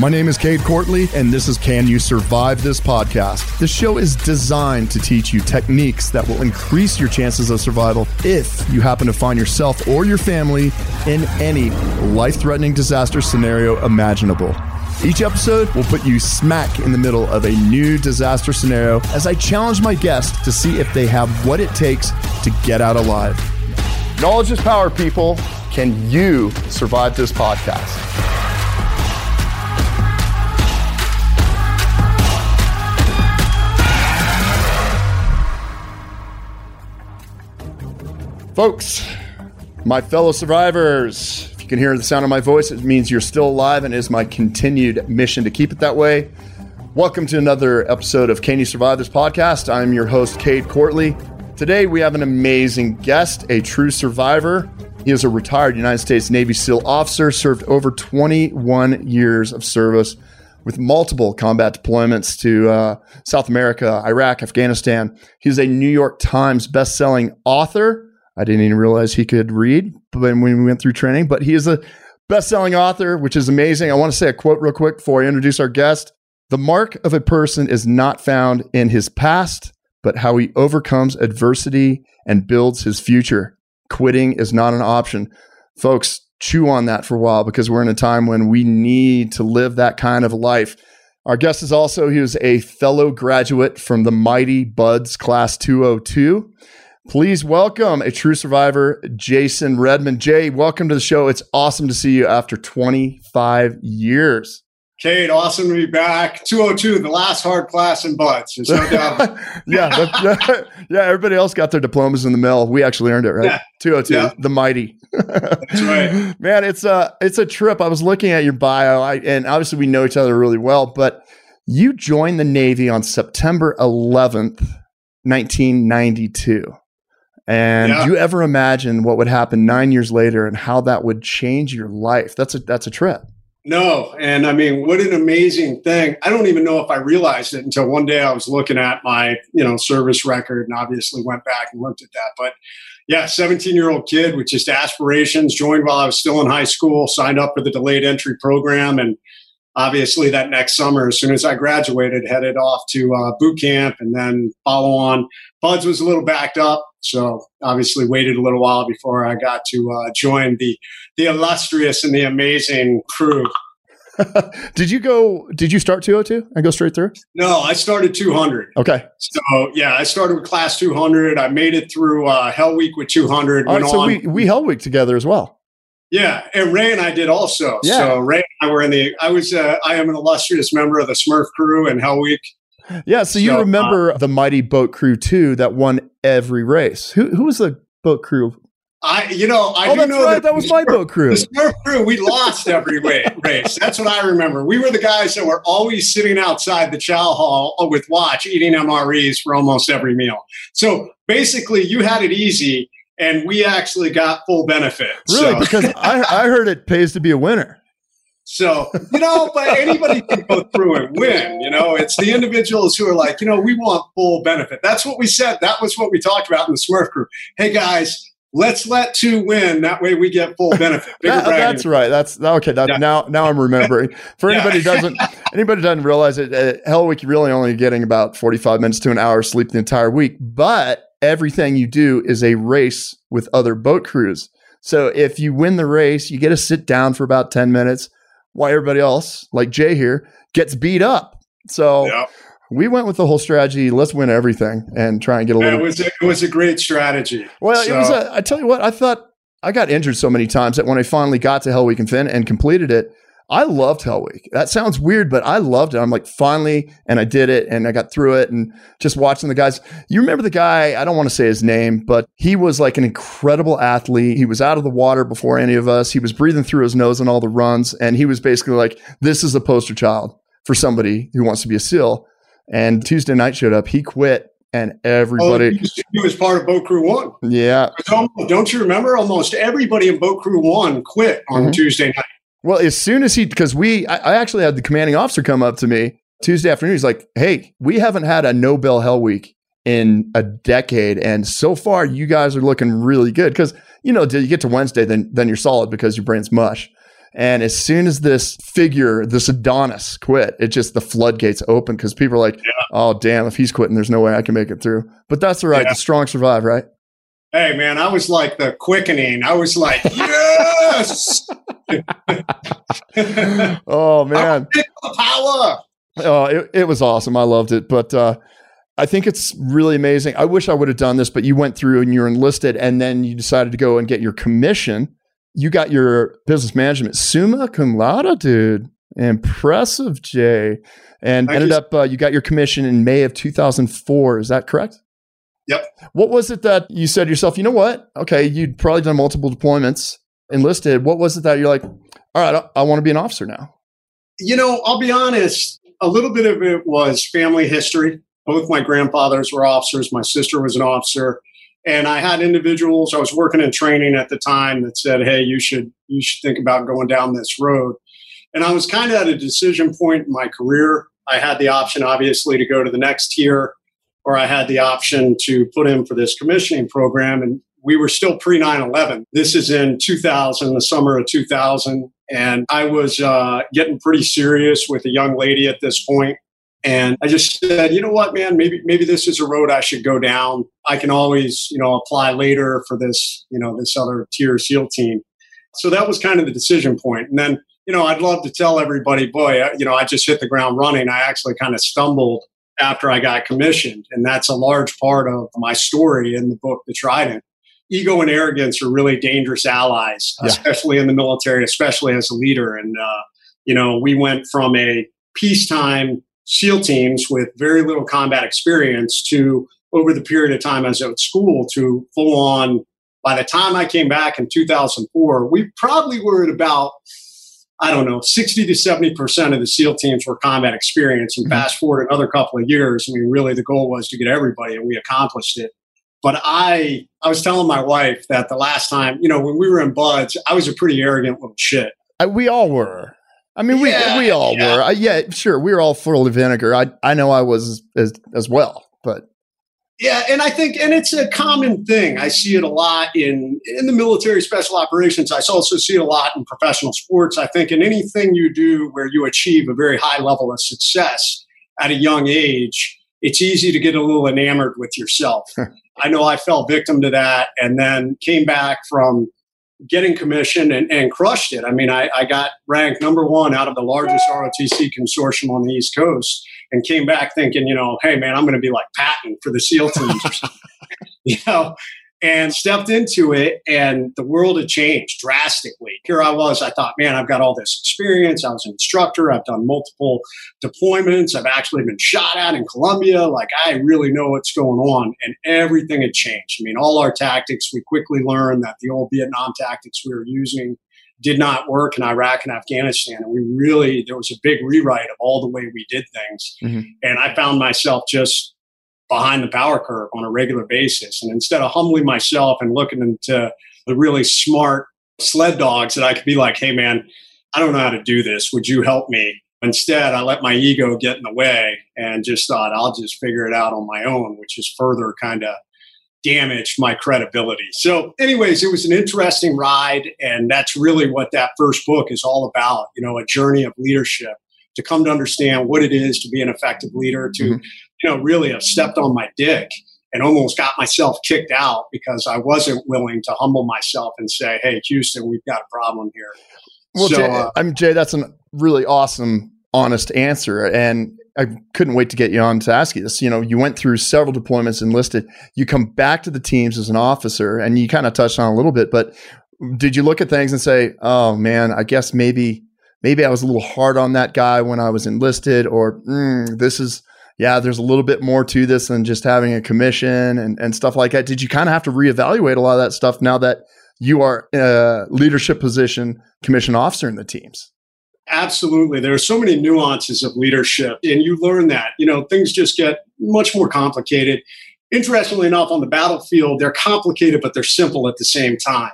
My name is Cade Courtley, and this is Can You Survive This Podcast? This show is designed to teach you techniques that will increase your chances of survival if you happen to find yourself or your family in any life threatening disaster scenario imaginable. Each episode will put you smack in the middle of a new disaster scenario as I challenge my guests to see if they have what it takes to get out alive. Knowledge is power, people. Can you survive this podcast? Folks, my fellow survivors, if you can hear the sound of my voice, it means you're still alive and it is my continued mission to keep it that way. Welcome to another episode of Can You Survive This Podcast? I'm your host, Cade Courtley. Today we have an amazing guest, a true survivor. He is a retired United States Navy SEAL officer, served over 21 years of service with multiple combat deployments to uh, South America, Iraq, Afghanistan. He's a New York Times best-selling author I didn't even realize he could read when we went through training, but he is a best selling author, which is amazing. I want to say a quote real quick before I introduce our guest. The mark of a person is not found in his past, but how he overcomes adversity and builds his future. Quitting is not an option. Folks, chew on that for a while because we're in a time when we need to live that kind of life. Our guest is also, he was a fellow graduate from the Mighty BUD/S Class 202. Please welcome a true survivor, Jason Redman. Jay, welcome to the show. It's awesome to see you after 25 years. Cade, awesome to be back. 202, the last hard class in BUD/S. There's no doubt. yeah, that, yeah, everybody else got their diplomas in the mail. We actually earned it, right? Yeah. 202, yeah. the mighty. That's right. Man, it's a it's a trip. I was looking at your bio, I, and obviously we know each other really well, but you joined the Navy on September 11th, 1992. And yeah. do you ever imagine what would happen nine years later and how that would change your life? That's a that's a trip. No, and I mean, what an amazing thing! I don't even know if I realized it until one day I was looking at my you know service record and obviously went back and looked at that. But yeah, 17 year old kid with just aspirations, joined while I was still in high school, signed up for the delayed entry program, and obviously that next summer, as soon as I graduated, headed off to uh, boot camp and then follow on. BUD/S was a little backed up, so obviously waited a little while before I got to uh, join the the illustrious and the amazing crew. did you go? Did you start 202 and go straight through? No, I started 200. Okay. So yeah, I started with class 200. I made it through uh, Hell Week with 200. All right, so on. we we Hell Week together as well. Yeah, and Ray and I did also. Yeah. So Ray and I were in the. I was. Uh, I am an illustrious member of the Smurf crew and Hell Week. Yeah, so you so, remember uh, the mighty boat crew too that won every race. Who who was the boat crew? I you know I oh, that's know right. That, that was my boat crew. The Smurf crew. We lost every race. That's what I remember. We were the guys that were always sitting outside the chow hall with watch, eating MREs for almost every meal. So basically, you had it easy, and we actually got full benefit. Really? So. because I I heard it pays to be a winner. So, you know, but anybody can go through and win. You know, it's the individuals who are like, you know, we want full benefit. That's what we said. That was what we talked about in the Smurf group. Hey, guys, let's let two win. That way we get full benefit. that, that's right. That's okay. That, yeah. Now, now I'm remembering. For anybody yeah. doesn't, anybody doesn't realize it, uh, Hell Week, you're really only getting about 45 minutes to an hour sleep the entire week. But everything you do is a race with other boat crews. So if you win the race, you get to sit down for about 10 minutes while everybody else, like Jay here, gets beat up. So yep. we went with the whole strategy. Let's win everything and try and get a little. It was a, it was a great strategy. Well, so. it was. A, I tell you what, I thought I got injured so many times that when I finally got to Hell Week and Finn and completed it, I loved Hell Week. That sounds weird, but I loved it. I'm like, finally, and I did it and I got through it and just watching the guys. You remember the guy, I don't want to say his name, but he was like an incredible athlete. He was out of the water before any of us. He was breathing through his nose on all the runs. And he was basically like, this is a poster child for somebody who wants to be a SEAL. And Tuesday night showed up. He quit and everybody. Oh, he was part of Boat Crew One. Yeah. Don't you remember? Almost everybody in Boat Crew One quit on mm-hmm. Tuesday night. Well, as soon as he, because we, I, I, actually had the commanding officer come up to me Tuesday afternoon. He's like, "Hey, we haven't had a no bell hell week in a decade, and so far you guys are looking really good." Because you know, you get to Wednesday, then then you're solid because your brain's mush. And as soon as this figure, this Adonis quit, it just the floodgates open because people are like, yeah. oh, damn, if he's quitting, there's no way I can make it through. But that's all right. Yeah. The strong survive, right? Hey, man, I was like the quickening. I was like, yes. oh, man. Power. Oh, it, it was awesome. I loved it. But, uh, I think it's really amazing. I wish I would have done this, but you went through and you're enlisted and then you decided to go and get your commission. You got your business management summa cum laude, dude. Impressive, Jay. And ended up, uh, you got your commission in May of 2004. Is that correct? Yep. What was it that you said to yourself, you know what? Okay, you'd probably done multiple deployments, enlisted. What was it that you're like, all right, I, I want to be an officer now? You know, I'll be honest, a little bit of it was family history both my grandfathers were officers. My sister was an officer. And I had individuals, I was working in training at the time that said, Hey, you should, you should think about going down this road. And I was kind of at a decision point in my career. I had the option, obviously, to go to the next tier, I had the option to put in for this commissioning program. And we were still pre 9 11. This is in 2000, the summer of 2000. And I was uh, getting pretty serious with a young lady at this point. And I just said, you know what, man, maybe maybe this is a road I should go down. I can always, you know, apply later for this, you know, this other tier SEAL team. So that was kind of the decision point. And then, you know, I'd love to tell everybody, boy, you know, I just hit the ground running. I actually kind of stumbled after I got commissioned. And that's a large part of my story in the book, The Trident. Ego and arrogance are really dangerous allies, yeah. especially in the military, especially as a leader. And, uh, you know, we went from a peacetime SEAL teams with very little combat experience to over the period of time as I was at school to full on. By the time I came back in 2004, we probably were at about, I don't know, 60 to 70% of the SEAL teams were combat experience. And mm-hmm. fast forward another couple of years, I mean, really the goal was to get everybody, and we accomplished it. But I, I was telling my wife that the last time, you know, when we were in BUD/S, I was a pretty arrogant little shit. we all were. I mean, yeah, we we all yeah. were. Uh, yeah, sure, we were all full of vinegar. I I know I was as as well, but yeah, and I think, and it's a common thing. I see it a lot in in the military special operations. I also see it a lot in professional sports. I think in anything you do where you achieve a very high level of success at a young age, it's easy to get a little enamored with yourself. I know I fell victim to that, and then came back from getting commission and, and crushed it. I mean, I, I got ranked number one out of the largest ROTC consortium on the East Coast and came back thinking, you know, hey, man, I'm going to be like Patton for the SEAL teams or something. you know, and stepped into it and the world had changed drastically. Here i was i thought man i've got all this experience. I was an instructor. I've done multiple deployments. I've actually been shot at in colombia. Like i really know what's going on and everything had changed. I mean all our tactics we quickly learned that the old vietnam tactics we were using did not work in iraq and afghanistan and we really there was a big rewrite of all the way we did things mm-hmm. and i found myself just behind the power curve on a regular basis. And instead of humbling myself and looking into the really smart sled dogs that I could be like, hey, man, I don't know how to do this. Would you help me? Instead, I let my ego get in the way and just thought I'll just figure it out on my own, which is further kind of damaged my credibility. So, anyways, it was an interesting ride. And that's really what that first book is all about you know, a journey of leadership to come to understand what it is to be an effective leader, to mm-hmm you know, really have stepped on my dick and almost got myself kicked out because I wasn't willing to humble myself and say, "Hey, Houston, we've got a problem here." Well, so, Jay, uh, I'm Jay. That's a really awesome, honest answer, and I couldn't wait to get you on to ask you this. You know, you went through several deployments enlisted. You come back to the teams as an officer, and you kind of touched on a little bit, but did you look at things and say, "Oh man, I guess maybe." Maybe I was a little hard on that guy when I was enlisted, or mm, this is yeah, there's a little bit more to this than just having a commission and, and stuff like that. Did you kind of have to reevaluate a lot of that stuff now that you are a leadership position commission officer in the teams? Absolutely. There are so many nuances of leadership, and you learn that. You know, things just get much more complicated. Interestingly enough, on the battlefield, they're complicated, but they're simple at the same time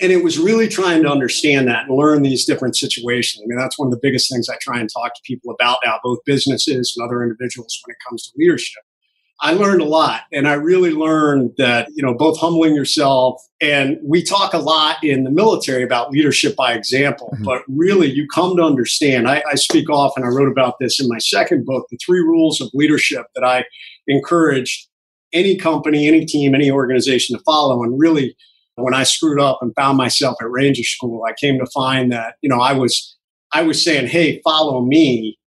and it was really trying to understand that and learn these different situations. I mean, that's one of the biggest things I try and talk to people about now, both businesses and other individuals when it comes to leadership. I learned a lot and I really learned that, you know, both humbling yourself and we talk a lot in the military about leadership by example, mm-hmm. but really you come to understand. I, I speak often, I wrote about this in my second book, The Three Rules of Leadership that I encourage any company, any team, any organization to follow. And really, when I screwed up and found myself at Ranger School, I came to find that, you know, I was I was saying, hey, follow me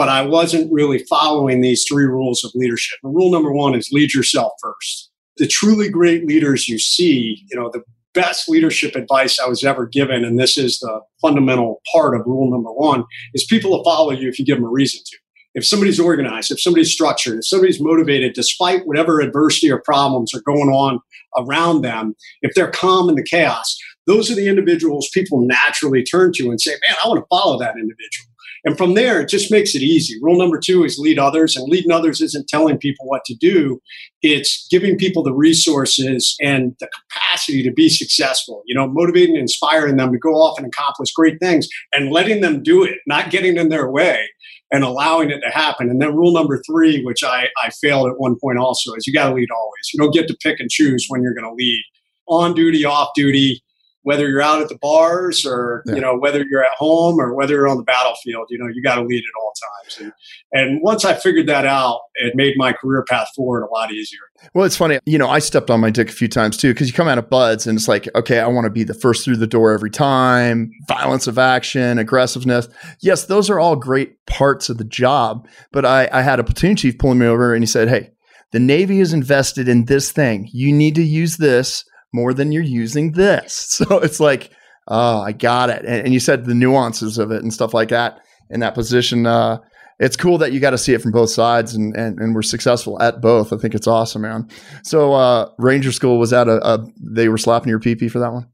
but I wasn't really following these three rules of leadership. And rule number one is lead yourself first. The truly great leaders you see, you know, the best leadership advice I was ever given, and this is the fundamental part of rule number one, is people will follow you if you give them a reason to. If somebody's organized, if somebody's structured, if somebody's motivated, despite whatever adversity or problems are going on around them, if they're calm in the chaos, those are the individuals people naturally turn to and say, man, I want to follow that individual. And from there, it just makes it easy. Rule number two is lead others. And leading others isn't telling people what to do, it's giving people the resources and the capacity to be successful, you know, motivating and inspiring them to go off and accomplish great things and letting them do it, not getting in their way and allowing it to happen. And then rule number three, which I, I failed at one point also, is you got to lead always. You don't get to pick and choose when you're going to lead on duty, off duty whether you're out at the bars or yeah. you know whether you're at home or whether you're on the battlefield you know you got to lead at all times. And, and once i figured that out it made my career path forward a lot easier. Well it's funny you know i stepped on my dick a few times too because you come out of BUD/S and it's like okay i want to be the first through the door every time violence of action aggressiveness. Yes those are all great parts of the job but i, I had a platoon chief pulling me over and he said hey the navy is invested in this thing. You need to use this more than you're using this. So it's like, oh, I got it. And, and you said the nuances of it and stuff like that in that position. Uh, it's cool that you got to see it from both sides and, and, and we're successful at both. I think it's awesome, man. So, uh, Ranger School was that a, a, they were slapping your PP for that one?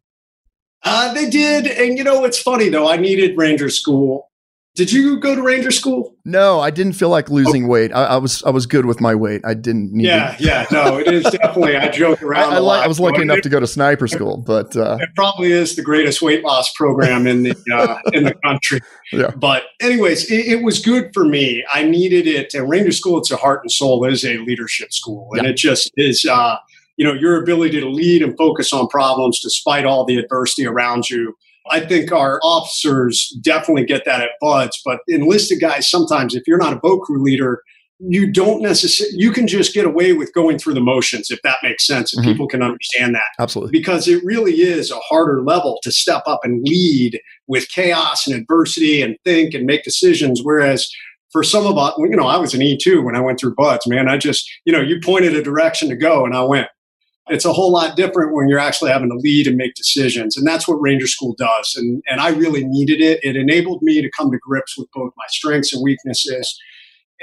Uh, they did. And you know, it's funny though. I needed Ranger School did you go to Ranger School? No, I didn't feel like losing oh. weight. I, I, was I was good with my weight. I didn't need. Yeah, yeah, no, it is definitely. I joke around. I, I, I was lucky enough to go to sniper school, but uh, it probably is the greatest weight loss program in the uh, in the country. Yeah. But anyways, it, it, was good for me. I needed it. And Ranger School, it's a heart and soul. It is a leadership school, and yeah. it just is. Uh, you know, your ability to lead and focus on problems despite all the adversity around you I think our officers definitely get that at BUD/S, but enlisted guys, sometimes if you're not a boat crew leader, you don't necessarily, you can just get away with going through the motions, if that makes sense, and mm-hmm. people can understand that. Absolutely. Because it really is a harder level to step up and lead with chaos and adversity and think and make decisions. Whereas for some of us, you know, I was an E2 when I went through BUD/S, man. I just, you know, you pointed a direction to go and I went it's a whole lot different when you're actually having to lead and make decisions. And that's what Ranger School does. And, and I really needed it. It enabled me to come to grips with both my strengths and weaknesses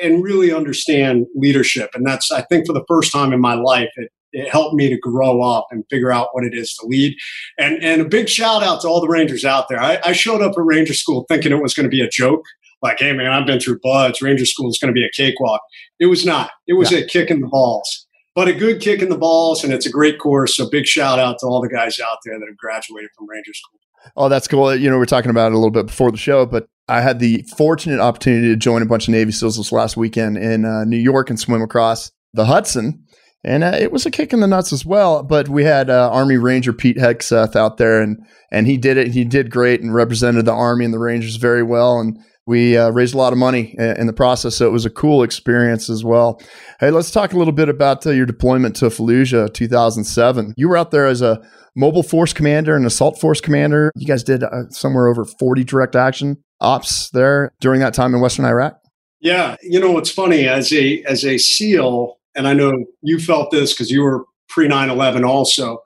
and really understand leadership. And that's, I think, for the first time in my life, it, it helped me to grow up and figure out what it is to lead. And, and a big shout out to all the Rangers out there. I, I showed up at Ranger School thinking it was going to be a joke. Like, hey, man, I've been through BUD/S. Ranger School is going to be a cakewalk. It was not. It was yeah. a kick in the balls but a good kick in the balls, and it's a great course. So big shout out to all the guys out there that have graduated from Ranger School. Oh, that's cool. You know, we are talking about it a little bit before the show, but I had the fortunate opportunity to join a bunch of Navy SEALs this last weekend in uh, New York and swim across the Hudson. And uh, it was a kick in the nuts as well. But we had uh, Army Ranger Pete Hegseth out there, and and he did it. He did great and represented the Army and the Rangers very well. And we uh, raised a lot of money in the process. So it was a cool experience as well. Hey, let's talk a little bit about uh, your deployment to Fallujah 2007. You were out there as a mobile force commander and assault force commander. You guys did uh, somewhere over 40 direct action ops there during that time in Western Iraq. Yeah, you know what's funny as a as a SEAL, and I know you felt this because you were pre 9/11 also.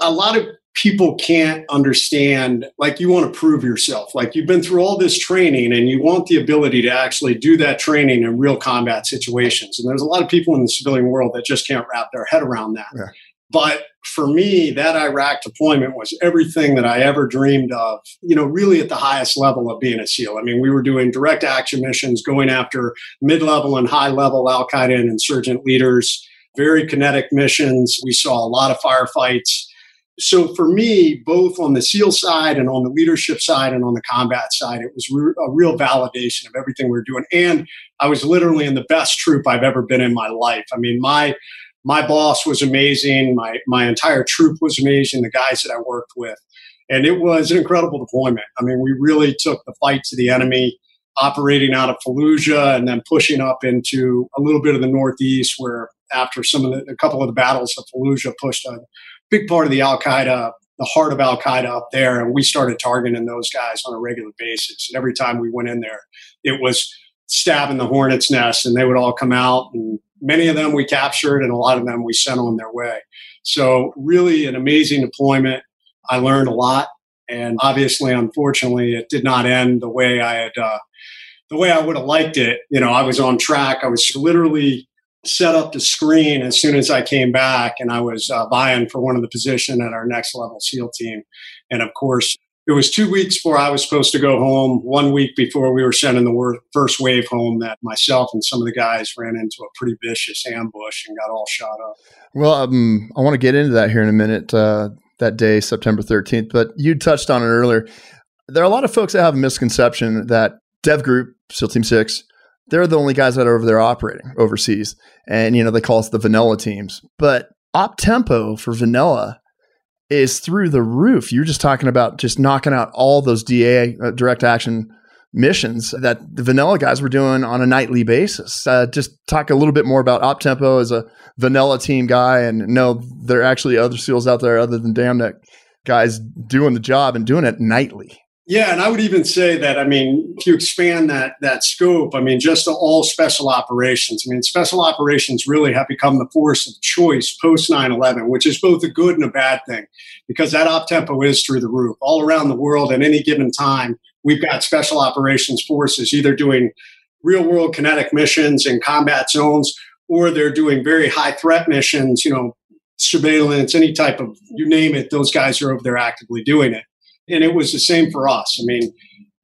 A lot of people can't understand like you want to prove yourself. Like you've been through all this training and you want the ability to actually do that training in real combat situations. And there's a lot of people in the civilian world that just can't wrap their head around that. Yeah. but for me that iraq deployment was everything that i ever dreamed of you know really at the highest level of being a seal. I mean we were doing direct action missions going after mid-level and high-level al-qaeda and insurgent leaders very kinetic missions. We saw a lot of firefights so for me, both on the SEAL side and on the leadership side and on the combat side, it was re- a real validation of everything we are doing. And I was literally in the best troop I've ever been in my life. I mean, my my boss was amazing. My my entire troop was amazing. The guys that I worked with, and it was an incredible deployment. I mean, we really took the fight to the enemy, operating out of Fallujah and then pushing up into a little bit of the Northeast, where after some of the, a couple of the battles of Fallujah pushed a big part of the Al Qaeda, the heart of Al Qaeda up there, and we started targeting those guys on a regular basis. And every time we went in there, it was stabbing the hornet's nest, and they would all come out. And many of them we captured, and a lot of them we sent on their way. So really, an amazing deployment. I learned a lot, and obviously, unfortunately, it did not end the way I had. Uh, the way I would have liked it, you know, I was on track. I was literally set up the screen as soon as I came back, and I was uh, vying for one of the position at our next level SEAL team. And of course, it was two weeks before I was supposed to go home. One week before we were sending the first wave home, that myself and some of the guys ran into a pretty vicious ambush and got all shot up. Well, um, I want to get into that here in a minute. Uh, that day, September thirteenth, but you touched on it earlier. There are a lot of folks that have a misconception that Dev Group, SEAL Team Six, they're the only guys that are over there operating overseas. And, you know, they call us the vanilla teams. But op tempo for vanilla is through the roof. You're just talking about just knocking out all those DA uh, direct action missions that the vanilla guys were doing on a nightly basis. Uh, just talk a little bit more about op tempo as a vanilla team guy. And no, there are actually other SEALs out there other than Damn that guys doing the job and doing it nightly. Yeah, and I would even say that I mean, if you expand that that scope, I mean, just all special operations. I mean, special operations really have become the force of choice post 9/11, which is both a good and a bad thing, because that op tempo is through the roof all around the world. At any given time, we've got special operations forces either doing real world kinetic missions in combat zones, or they're doing very high threat missions. You know, surveillance, any type of you name it. Those guys are over there actively doing it. And it was the same for us. I mean,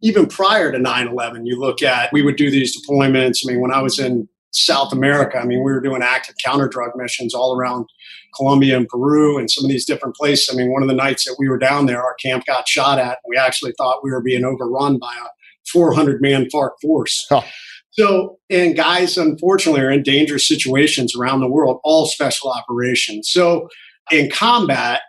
even prior to 9 11, you look at, we would do these deployments. I mean, when I was in South America, I mean, we were doing active counter drug missions all around Colombia and Peru and some of these different places. I mean, one of the nights that we were down there, our camp got shot at. And we actually thought we were being overrun by a 400 man FARC force. So, and guys, unfortunately, are in dangerous situations around the world, all special operations. So, in combat,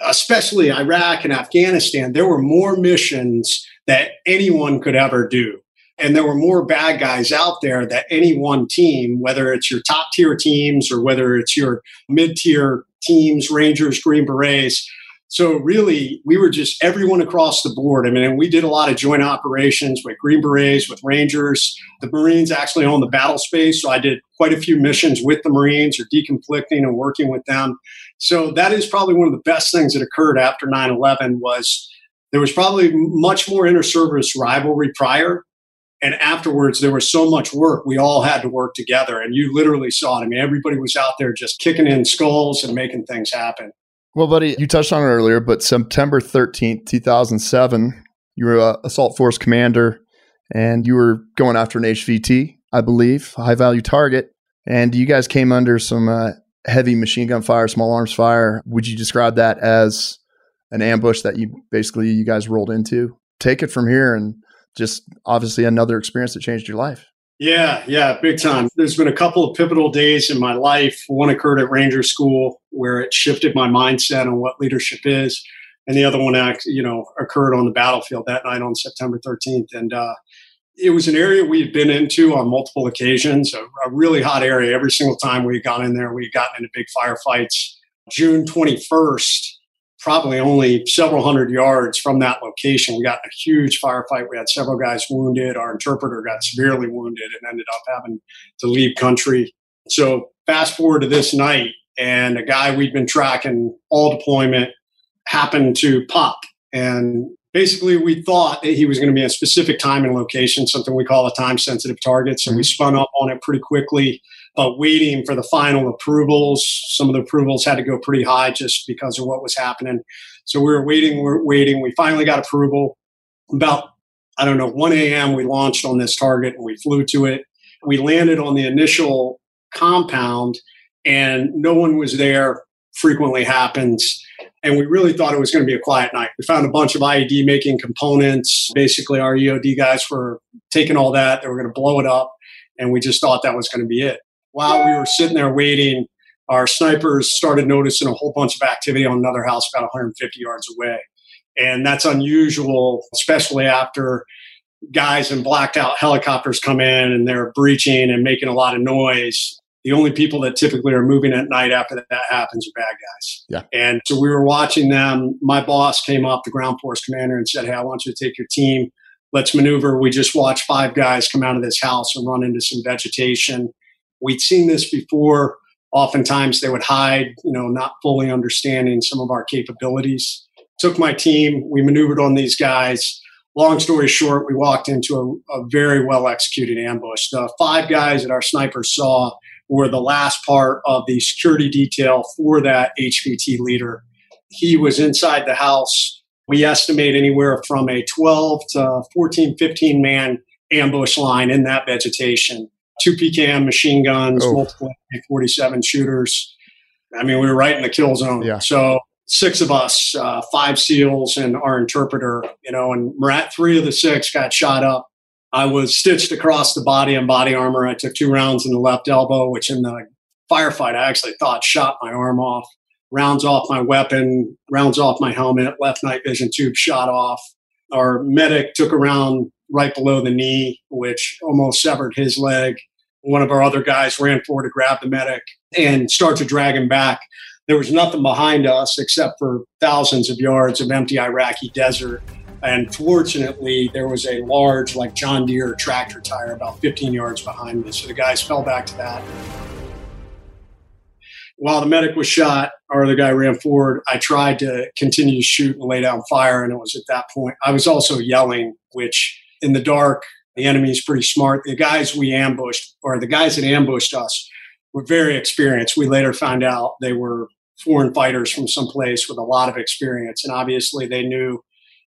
especially Iraq and Afghanistan, there were more missions that anyone could ever do. And there were more bad guys out there that any one team, whether it's your top tier teams or whether it's your mid tier teams, Rangers, Green Berets. So really, we were just everyone across the board. I mean, we did a lot of joint operations with Green Berets, with Rangers. The Marines actually own the battle space, so I did quite a few missions with the Marines or deconflicting and working with them. So that is probably one of the best things that occurred after 9/11 was there was probably much more inter-service rivalry prior. And afterwards there was so much work we all had to work together. And you literally saw it. I mean everybody was out there just kicking in skulls and making things happen. Well buddy you touched on it earlier but september 13th 2007 you were a assault force commander and you were going after an hvt i believe high value target. And you guys came under some uh, heavy machine gun fire, small arms fire. Would you describe that as an ambush that you basically you guys rolled into? Take it from here and just obviously another experience that changed your life. Yeah, yeah, big time. There's been a couple of pivotal days in my life. One occurred at Ranger School where it shifted my mindset on what leadership is, and the other one, you know, occurred on the battlefield that night on September 13th. And uh, it was an area we had been into on multiple occasions, a, a really hot area. Every single time we gone in there, we gotten into big firefights. June 21st, probably only several hundred yards from that location, we got a huge firefight. We had several guys wounded. Our interpreter got severely wounded and ended up having to leave country. So, fast forward to this night, and a guy we'd been tracking all deployment happened to pop. And basically we thought that he was going to be a specific time and location, something we call a time sensitive target. So we mm-hmm. spun up on it pretty quickly, but waiting for the final approvals. Some of the approvals had to go pretty high just because of what was happening. So we were waiting, we were waiting. We finally got approval. About, I don't know, 1 a.m., we launched on this target and we flew to it. We landed on the initial compound and no one was there. Frequently happens And we really thought it was going to be a quiet night. We found a bunch of IED making components. Basically, our EOD guys were taking all that, they were going to blow it up. And we just thought that was going to be it. While we were sitting there waiting, our snipers started noticing a whole bunch of activity on another house about 150 yards away. And that's unusual, especially after guys in blacked out helicopters come in and they're breaching and making a lot of noise. The only people that typically are moving at night after that happens are bad guys. Yeah. And so we were watching them. My boss came up, the ground force commander, and said, Hey, I want you to take your team. Let's maneuver. We just watched five guys come out of this house and run into some vegetation. We'd seen this before. Oftentimes they would hide, you know, not fully understanding some of our capabilities. Took my team. We maneuvered on these guys long story short, we walked into a, a, very well executed ambush. The five guys that our snipers saw were the last part of the security detail for that HVT leader. He was inside the house. We estimate anywhere from a 12 to 14, 15 man ambush line in that vegetation. Two PKM machine guns, oh. multiple 47 shooters. I mean, we were right in the kill zone. Yeah. So six of us, uh, five SEALs and our interpreter, you know, and three of the six got shot up. I was stitched across the body in body armor. I took two rounds in the left elbow, which in the firefight I actually thought shot my arm off. Rounds off my weapon, rounds off my helmet, left night vision tube shot off. Our medic took a round right below the knee, which almost severed his leg. One of our other guys ran forward to grab the medic and start to drag him back there was nothing behind us except for thousands of yards of empty Iraqi desert. And fortunately, there was a large, like John Deere tractor tire about 15 yards behind me. So the guys fell back to that. While the medic was shot, or the guy ran forward. I tried to continue to shoot and lay down fire. And it was at that point, I was also yelling, which in the dark, the enemy is pretty smart. The guys we ambushed, or the guys that ambushed us, were very experienced. We later found out they were foreign fighters from someplace with a lot of experience. And obviously they knew,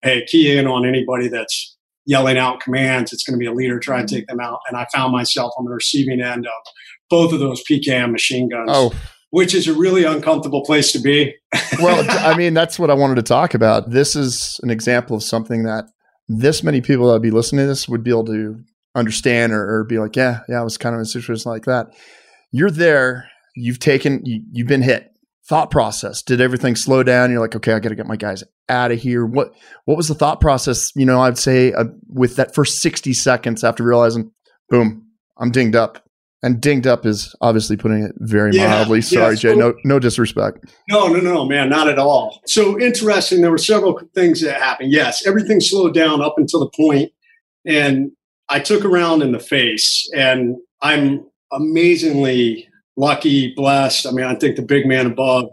hey, key in on anybody that's yelling out commands. It's going to be a leader trying to mm-hmm. take them out. And I found myself on the receiving end of both of those PKM machine guns. Oh. Which is a really uncomfortable place to be. well, I mean, that's what I wanted to talk about. This is an example of something that this many people that would be listening to this would be able to understand or, or be like, yeah, yeah, I was kind of in a situation like that. You're there, you've taken, you, you've been hit, thought process? Did everything slow down? You're like, okay, I got to get my guys out of here. What what was the thought process? You know, I'd say uh, with that first 60 seconds after realizing, boom, I'm dinged up. And dinged up is obviously putting it very yeah, mildly. Sorry, yeah, so, Jay. No, no disrespect. No, no, no, man, not at all. So interesting. There were several things that happened. Yes, everything slowed down up until the point, and I took a round in the face, and I'm amazingly lucky, blessed. I mean, I think the big man above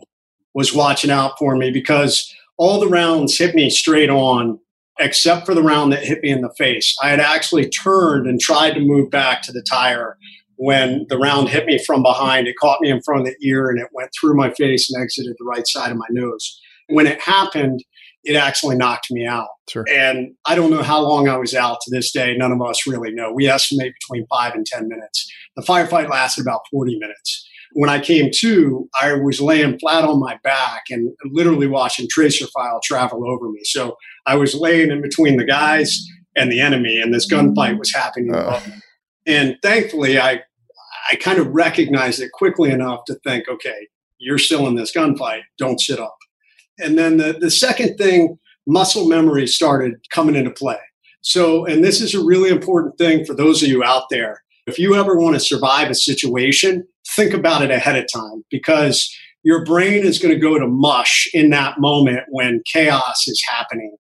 was watching out for me because all the rounds hit me straight on, except for the round that hit me in the face. I had actually turned and tried to move back to the tire when the round hit me from behind. It caught me in front of the ear and it went through my face and exited the right side of my nose. When it happened, it actually knocked me out. Sure. And I don't know how long I was out to this day. None of us really know. We estimate between five and 10 minutes. The firefight lasted about 40 minutes. When I came to, I was laying flat on my back and literally watching tracer file travel over me. So I was laying in between the guys and the enemy, and this gunfight was happening uh. And thankfully, I I kind of recognized it quickly enough to think, okay, you're still in this gunfight. Don't sit up. And then the, the second thing, muscle memory started coming into play. So, and this is a really important thing for those of you out there. If you ever want to survive a situation, think about it ahead of time because your brain is going to go to mush in that moment when chaos is happening.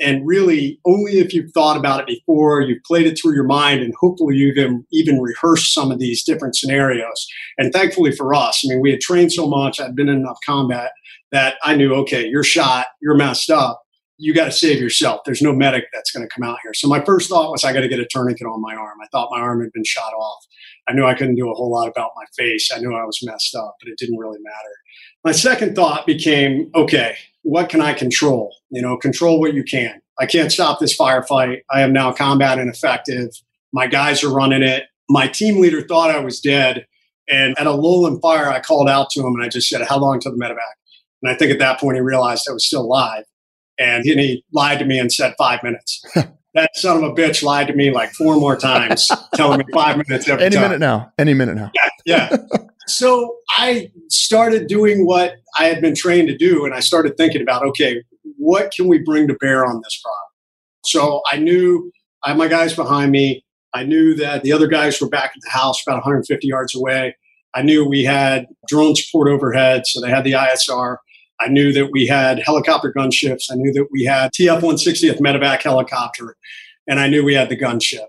And really, only if you've thought about it before, you've played it through your mind, and hopefully you've even, rehearsed some of these different scenarios. And thankfully for us, I mean, we had trained so much, I'd been in enough combat that I knew, okay, you're shot, you're messed up. You got to save yourself. There's no medic that's going to come out here. So my first thought was I got to get a tourniquet on my arm. I thought my arm had been shot off. I knew I couldn't do a whole lot about my face. I knew I was messed up, but it didn't really matter. My second thought became, okay, what can I control? You know, control what you can. I can't stop this firefight. I am now combat ineffective. My guys are running it. My team leader thought I was dead. And at a lull in fire, I called out to him and I just said, How long till the medevac? And I think at that point he realized I was still alive. And he lied to me and said five minutes. that son of a bitch lied to me like four more times, telling me five minutes every time. Any time. minute now. Any minute now. Yeah, yeah. so I started doing what I had been trained to do, and I started thinking about, okay, what can we bring to bear on this problem? So I knew I had my guys behind me. I knew that the other guys were back at the house about 150 yards away. I knew we had drone support overhead, so they had the ISR. I knew that we had helicopter gunships. I knew that we had TF 160th medevac helicopter, and I knew we had the gunship.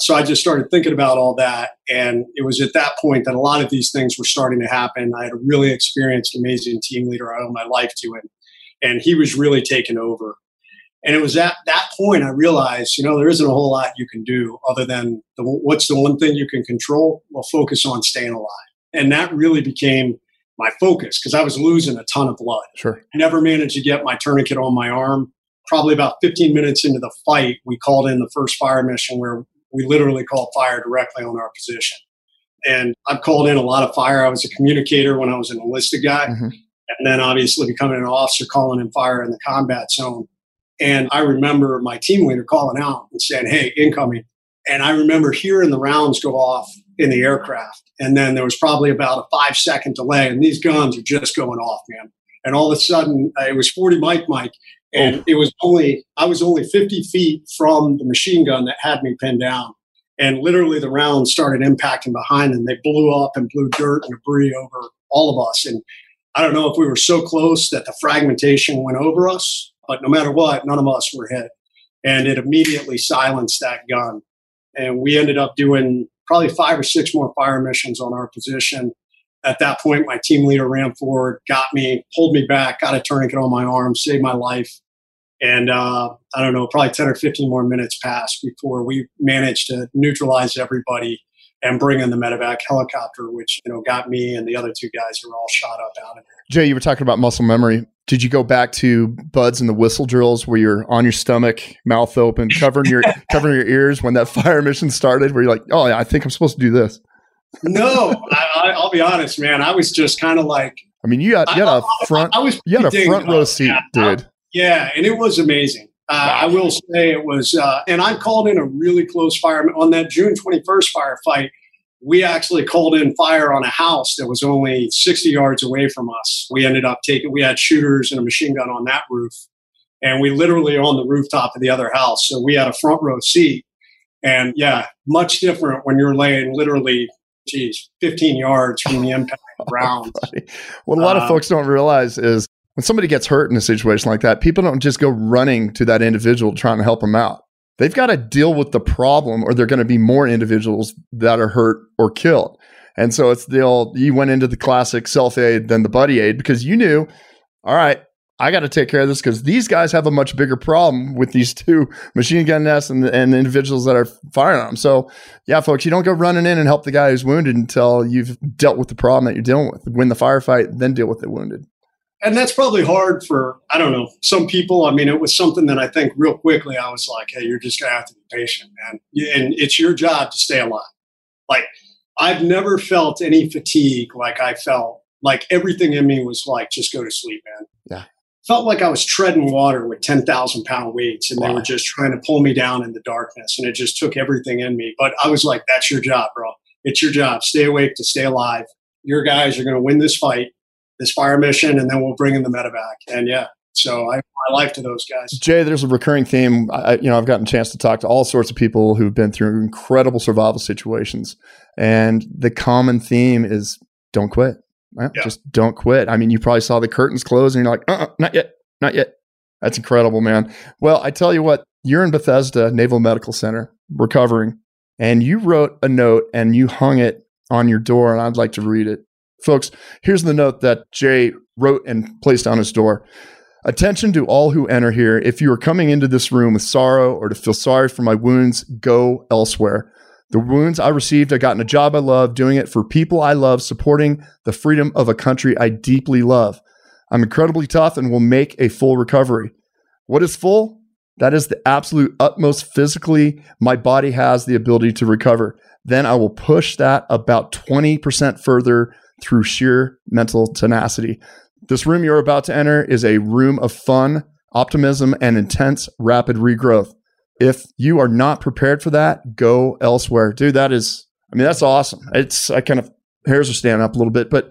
So I just started thinking about all that. And it was at that point that a lot of these things were starting to happen. I had a really experienced, amazing team leader I owe my life to him. And he was really taking over. And it was at that point I realized, you know, there isn't a whole lot you can do other than the, what's the one thing you can control? Well, focus on staying alive. And that really became my focus because I was losing a ton of blood. Sure. I never managed to get my tourniquet on my arm. Probably about 15 minutes into the fight, we called in the first fire mission where we literally called fire directly on our position. And I've called in a lot of fire. I was a communicator when I was an enlisted guy. Mm-hmm. And then obviously becoming an officer calling in fire in the combat zone. And I remember my team leader calling out and saying, Hey, incoming. And I remember hearing the rounds go off in the aircraft. And then there was probably about a five second delay, and these guns are just going off, man. And all of a sudden, uh, it was 40 Mike Mike, and oh. it was only I was only 50 feet from the machine gun that had me pinned down. And literally, the rounds started impacting behind them. They blew up and blew dirt and debris over all of us. And I don't know if we were so close that the fragmentation went over us, but no matter what, none of us were hit. And it immediately silenced that gun. And we ended up doing probably five or six more fire missions on our position. At that point, my team leader ran forward, got me, pulled me back, got a tourniquet on my arm, saved my life. And uh, I don't know, probably 10 or 15 more minutes passed before we managed to neutralize everybody and bring in the medevac helicopter, which you know got me and the other two guys who were all shot up out of there. Jay, you were talking about muscle memory. Did you go back to BUD/S and the whistle drills where you're on your stomach, mouth open, covering your covering your ears when that fire mission started? Where you're like, oh, yeah, I think I'm supposed to do this. no, I, will be honest, man. I was just kind of like. I mean, you had you had a front. I, I was. You had a front row seat, yeah, dude. yeah, and it was amazing. Uh. I will say it was, uh, and I called in a really close fire on that June 21st firefight we actually called in fire on a house that was only 60 yards away from us. We ended up taking, we had shooters and a machine gun on that roof. And we literally on the rooftop of the other house. So we had a front row seat. And yeah, much different when you're laying literally, geez, 15 yards from the impact ground. what a lot of um, folks don't realize is when somebody gets hurt in a situation like that, people don't just go running to that individual trying to help them out they've got to deal with the problem or they're going to be more individuals that are hurt or killed. And so it's the old, you went into the classic self aid, then the buddy aid because you knew, all right, I got to take care of this because these guys have a much bigger problem with these two machine gun nests and, and the individuals that are firing on them. So, yeah, folks, you don't go running in and help the guy who's wounded until you've dealt with the problem that you're dealing with. Win the firefight, then deal with the wounded and that's probably hard for I don't know some people. I mean, it was something that I think real quickly I was like, "Hey, you're just gonna have to be patient, man, and it's your job to stay alive." Like I've never felt any fatigue like I felt. Like everything in me was like, "Just go to sleep, man." Yeah. Felt like I was treading water with ten thousand pound weights, and wow. they were just trying to pull me down in the darkness, and it just took everything in me. But I was like, "That's your job, bro. It's your job. Stay awake to stay alive. Your guys are going to win this fight." This fire mission, and then we'll bring in the medevac. And yeah, so I my life to those guys. Jay, there's a recurring theme. I, you know, I've gotten a chance to talk to all sorts of people who've been through incredible survival situations, and the common theme is don't quit. Yeah. Just don't quit. I mean, you probably saw the curtains close, and you're like, uh, uh not yet, not yet. That's incredible, man. Well, I tell you what, you're in Bethesda Naval Medical Center recovering, and you wrote a note and you hung it on your door, and I'd like to read it. Folks, here's the note that Jay wrote and placed on his door. Attention to all who enter here. If you are coming into this room with sorrow or to feel sorry for my wounds, go elsewhere. The wounds I received, I got in a job I love, doing it for people I love, supporting the freedom of a country I deeply love. I'm incredibly tough and will make a full recovery. What is full? That is the absolute utmost physically my body has the ability to recover. Then I will push that about 20% further through sheer mental tenacity. This room you're about to enter is a room of fun, optimism, and intense rapid regrowth. If you are not prepared for that, go elsewhere. Dude, that is, I mean, that's awesome. It's, I kind of, hairs are standing up a little bit, but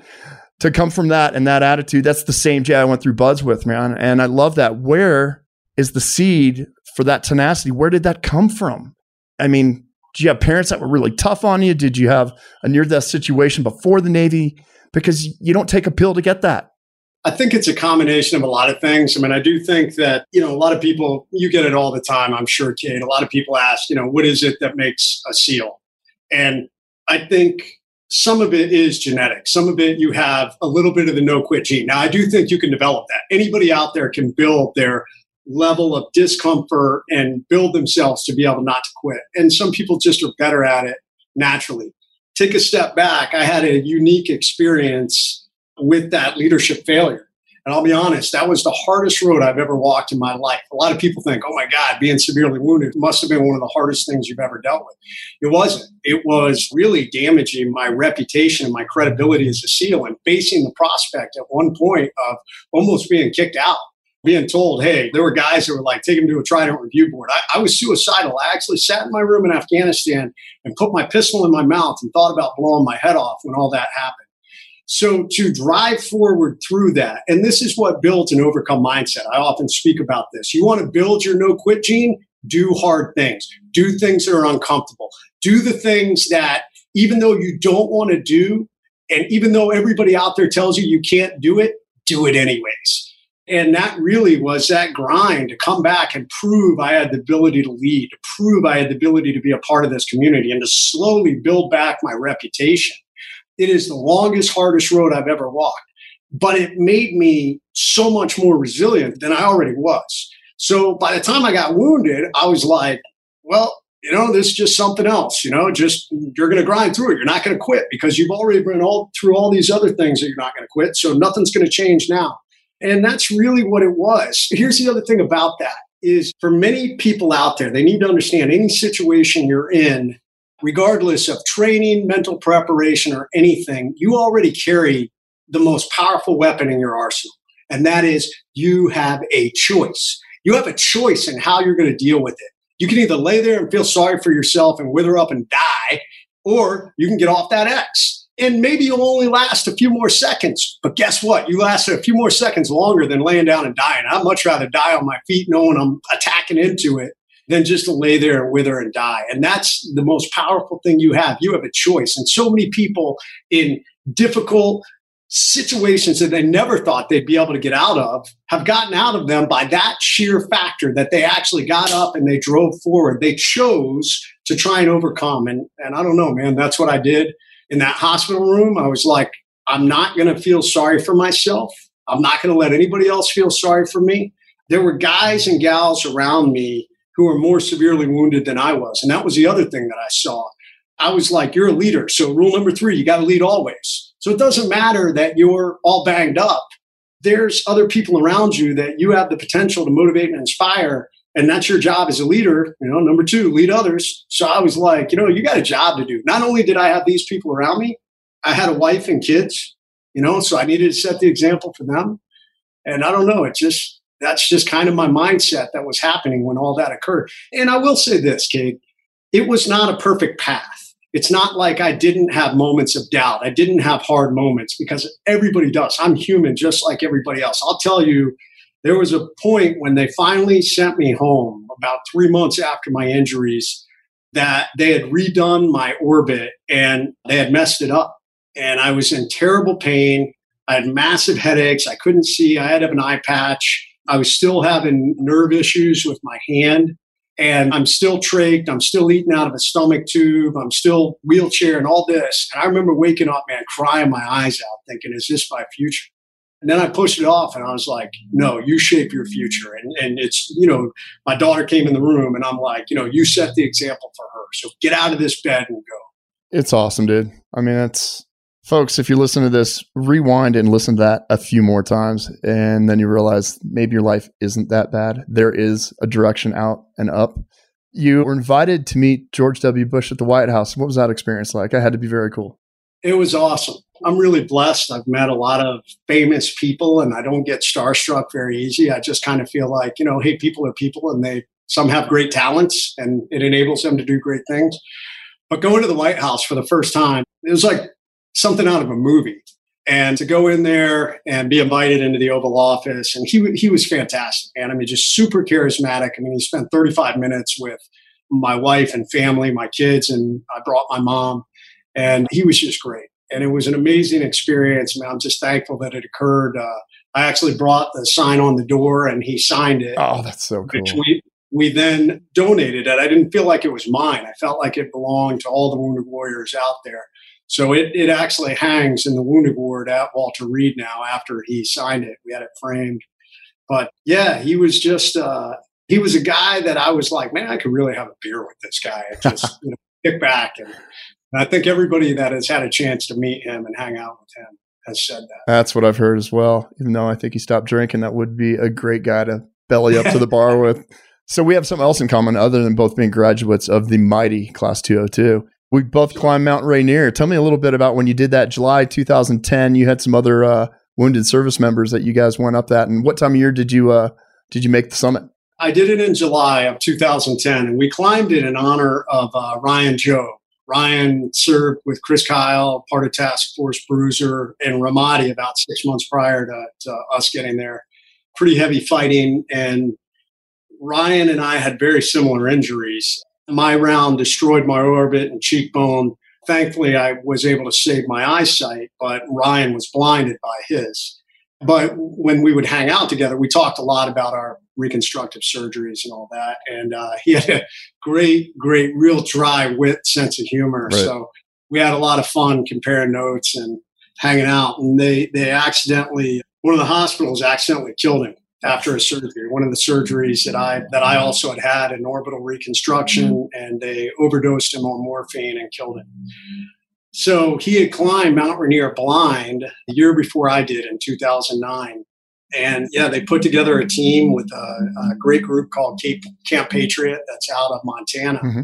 to come from that and that attitude, that's the same Jay I went through BUD/S with, man. And I love that. Where is the seed for that tenacity? Where did that come from? I mean, did you have parents that were really tough on you? Did you have a near death situation before the Navy? Because you don't take a pill to get that. I think it's a combination of a lot of things. I mean, I do think that, you know, a lot of people, you get it all the time, I'm sure, Cade. A lot of people ask, you know, what is it that makes a SEAL? And I think some of it is genetic. Some of it you have a little bit of the no quit gene. Now, I do think you can develop that. Anybody out there can build their level of discomfort and build themselves to be able not to quit. And some people just are better at it naturally. Take a step back. I had a unique experience with that leadership failure. And I'll be honest, that was the hardest road I've ever walked in my life. A lot of people think, oh my God, being severely wounded must have been one of the hardest things you've ever dealt with. It wasn't. It was really damaging my reputation and my credibility as a SEAL and facing the prospect at one point of almost being kicked out being told, hey, there were guys that were like, take him to a trident review board. I, I, was suicidal. I actually sat in my room in Afghanistan and put my pistol in my mouth and thought about blowing my head off when all that happened. So to drive forward through that, and this is what builds an overcome mindset. I often speak about this. You want to build your no quit gene? Do hard things. Do things that are uncomfortable. Do the things that, even though you don't want to do, and even though everybody out there tells you you can't do it, do it anyways and that really was that grind to come back and prove I had the ability to lead, to prove I had the ability to be a part of this community, and to slowly build back my reputation. It is the longest, hardest road I've ever walked, but it made me so much more resilient than I already was. So by the time I got wounded, I was like, well, you know, this is just something else. You know, just you're going to grind through it. You're not going to quit because you've already been all through all these other things that you're not going to quit. So nothing's going to change now. And that's really what it was. Here's the other thing about that is for many people out there, they need to understand any situation you're in, regardless of training, mental preparation, or anything, you already carry the most powerful weapon in your arsenal. And that is you have a choice. You have a choice in how you're going to deal with it. You can either lay there and feel sorry for yourself and wither up and die, or you can get off that X and maybe you'll only last a few more seconds. But guess what? You last a few more seconds longer than laying down and dying. I'd much rather die on my feet knowing I'm attacking into it than just to lay there and wither and die. And that's the most powerful thing you have. You have a choice. And so many people in difficult situations that they never thought they'd be able to get out of have gotten out of them by that sheer factor that they actually got up and they drove forward. They chose to try and overcome. And, and I don't know, man, that's what I did in that hospital room, I was like, I'm not going to feel sorry for myself. I'm not going to let anybody else feel sorry for me. There were guys and gals around me who were more severely wounded than I was. And that was the other thing that I saw. I was like, you're a leader. So, rule number three, you got to lead always. So, it doesn't matter that you're all banged up. There's other people around you that you have the potential to motivate and inspire and that's your job as a leader you know number two lead others so i was like you know you got a job to do not only did i have these people around me i had a wife and kids you know so i needed to set the example for them and i don't know it just that's just kind of my mindset that was happening when all that occurred and i will say this Cade it was not a perfect path it's not like I didn't have moments of doubt. I didn't have hard moments because everybody does. I'm human just like everybody else. I'll tell you, there was a point when they finally sent me home about three months after my injuries that they had redone my orbit and they had messed it up. And I was in terrible pain. I had massive headaches. I couldn't see. I had an eye patch. I was still having nerve issues with my hand. And I'm still trached. I'm still eating out of a stomach tube. I'm still wheelchair and all this. And I remember waking up, man, crying my eyes out, thinking, is this my future? And then I pushed it off and I was like, no, you shape your future. And, and it's, you know, my daughter came in the room and I'm like, you know, you set the example for her. So get out of this bed and go. It's awesome, dude. I mean, that's, folks, if you listen to this, rewind and listen to that a few more times. And then you realize maybe your life isn't that bad. There is a direction out and up. You were invited to meet George W. Bush at the White House. What was that experience like? I had to be very cool. It was awesome. I'm really blessed. I've met a lot of famous people and I don't get starstruck very easy. I just kind of feel like, you know, hey, people are people and they some have great talents and it enables them to do great things. But going to the White House for the first time, it was like something out of a movie. And to go in there and be invited into the Oval Office, and he he was fantastic, man. I mean, just super charismatic. I mean, he spent 35 minutes with my wife and family, my kids, and I brought my mom, and he was just great. And it was an amazing experience. I mean, I'm just thankful that it occurred. Uh, I actually brought the sign on the door, and he signed it. Oh, that's so cool. We, we then donated it. I didn't feel like it was mine. I felt like it belonged to all the wounded warriors out there. So it, it actually hangs in the wounded ward at Walter Reed now after he signed it. We had it framed. But yeah, he was just, uh, he was a guy that I was like, man, I could really have a beer with this guy just you know, kick back. And, and I think everybody that has had a chance to meet him and hang out with him has said that. That's what I've heard as well. Even though I think he stopped drinking, that would be a great guy to belly up to the bar with. So we have something else in common other than both being graduates of the mighty Class 202. We both climbed Mount Rainier. Tell me a little bit about when you did that July 2010. You had some other uh, wounded service members that you guys went up that, and what time of year did you uh, did you make the summit? I did it in July of 2010, and we climbed it in honor of uh, Ryan Job. Ryan served with Chris Kyle, part of Task Force Bruiser, and Ramadi about six months prior to, to us getting there. Pretty heavy fighting, and Ryan and I had very similar injuries. My round destroyed my orbit and cheekbone. Thankfully, I was able to save my eyesight, but Ryan was blinded by his. But when we would hang out together, we talked a lot about our reconstructive surgeries and all that. And uh, he had a great, great, real dry wit sense of humor. Right. So we had a lot of fun comparing notes and hanging out. And they, they accidentally, one of the hospitals accidentally killed him after a surgery. One of the surgeries that I that I also had had an orbital reconstruction, and they overdosed him on morphine and killed him. So he had climbed Mount Rainier blind the year before I did in 2009. And yeah, they put together a team with a, a great group called Camp Patriot that's out of Montana. Mm-hmm.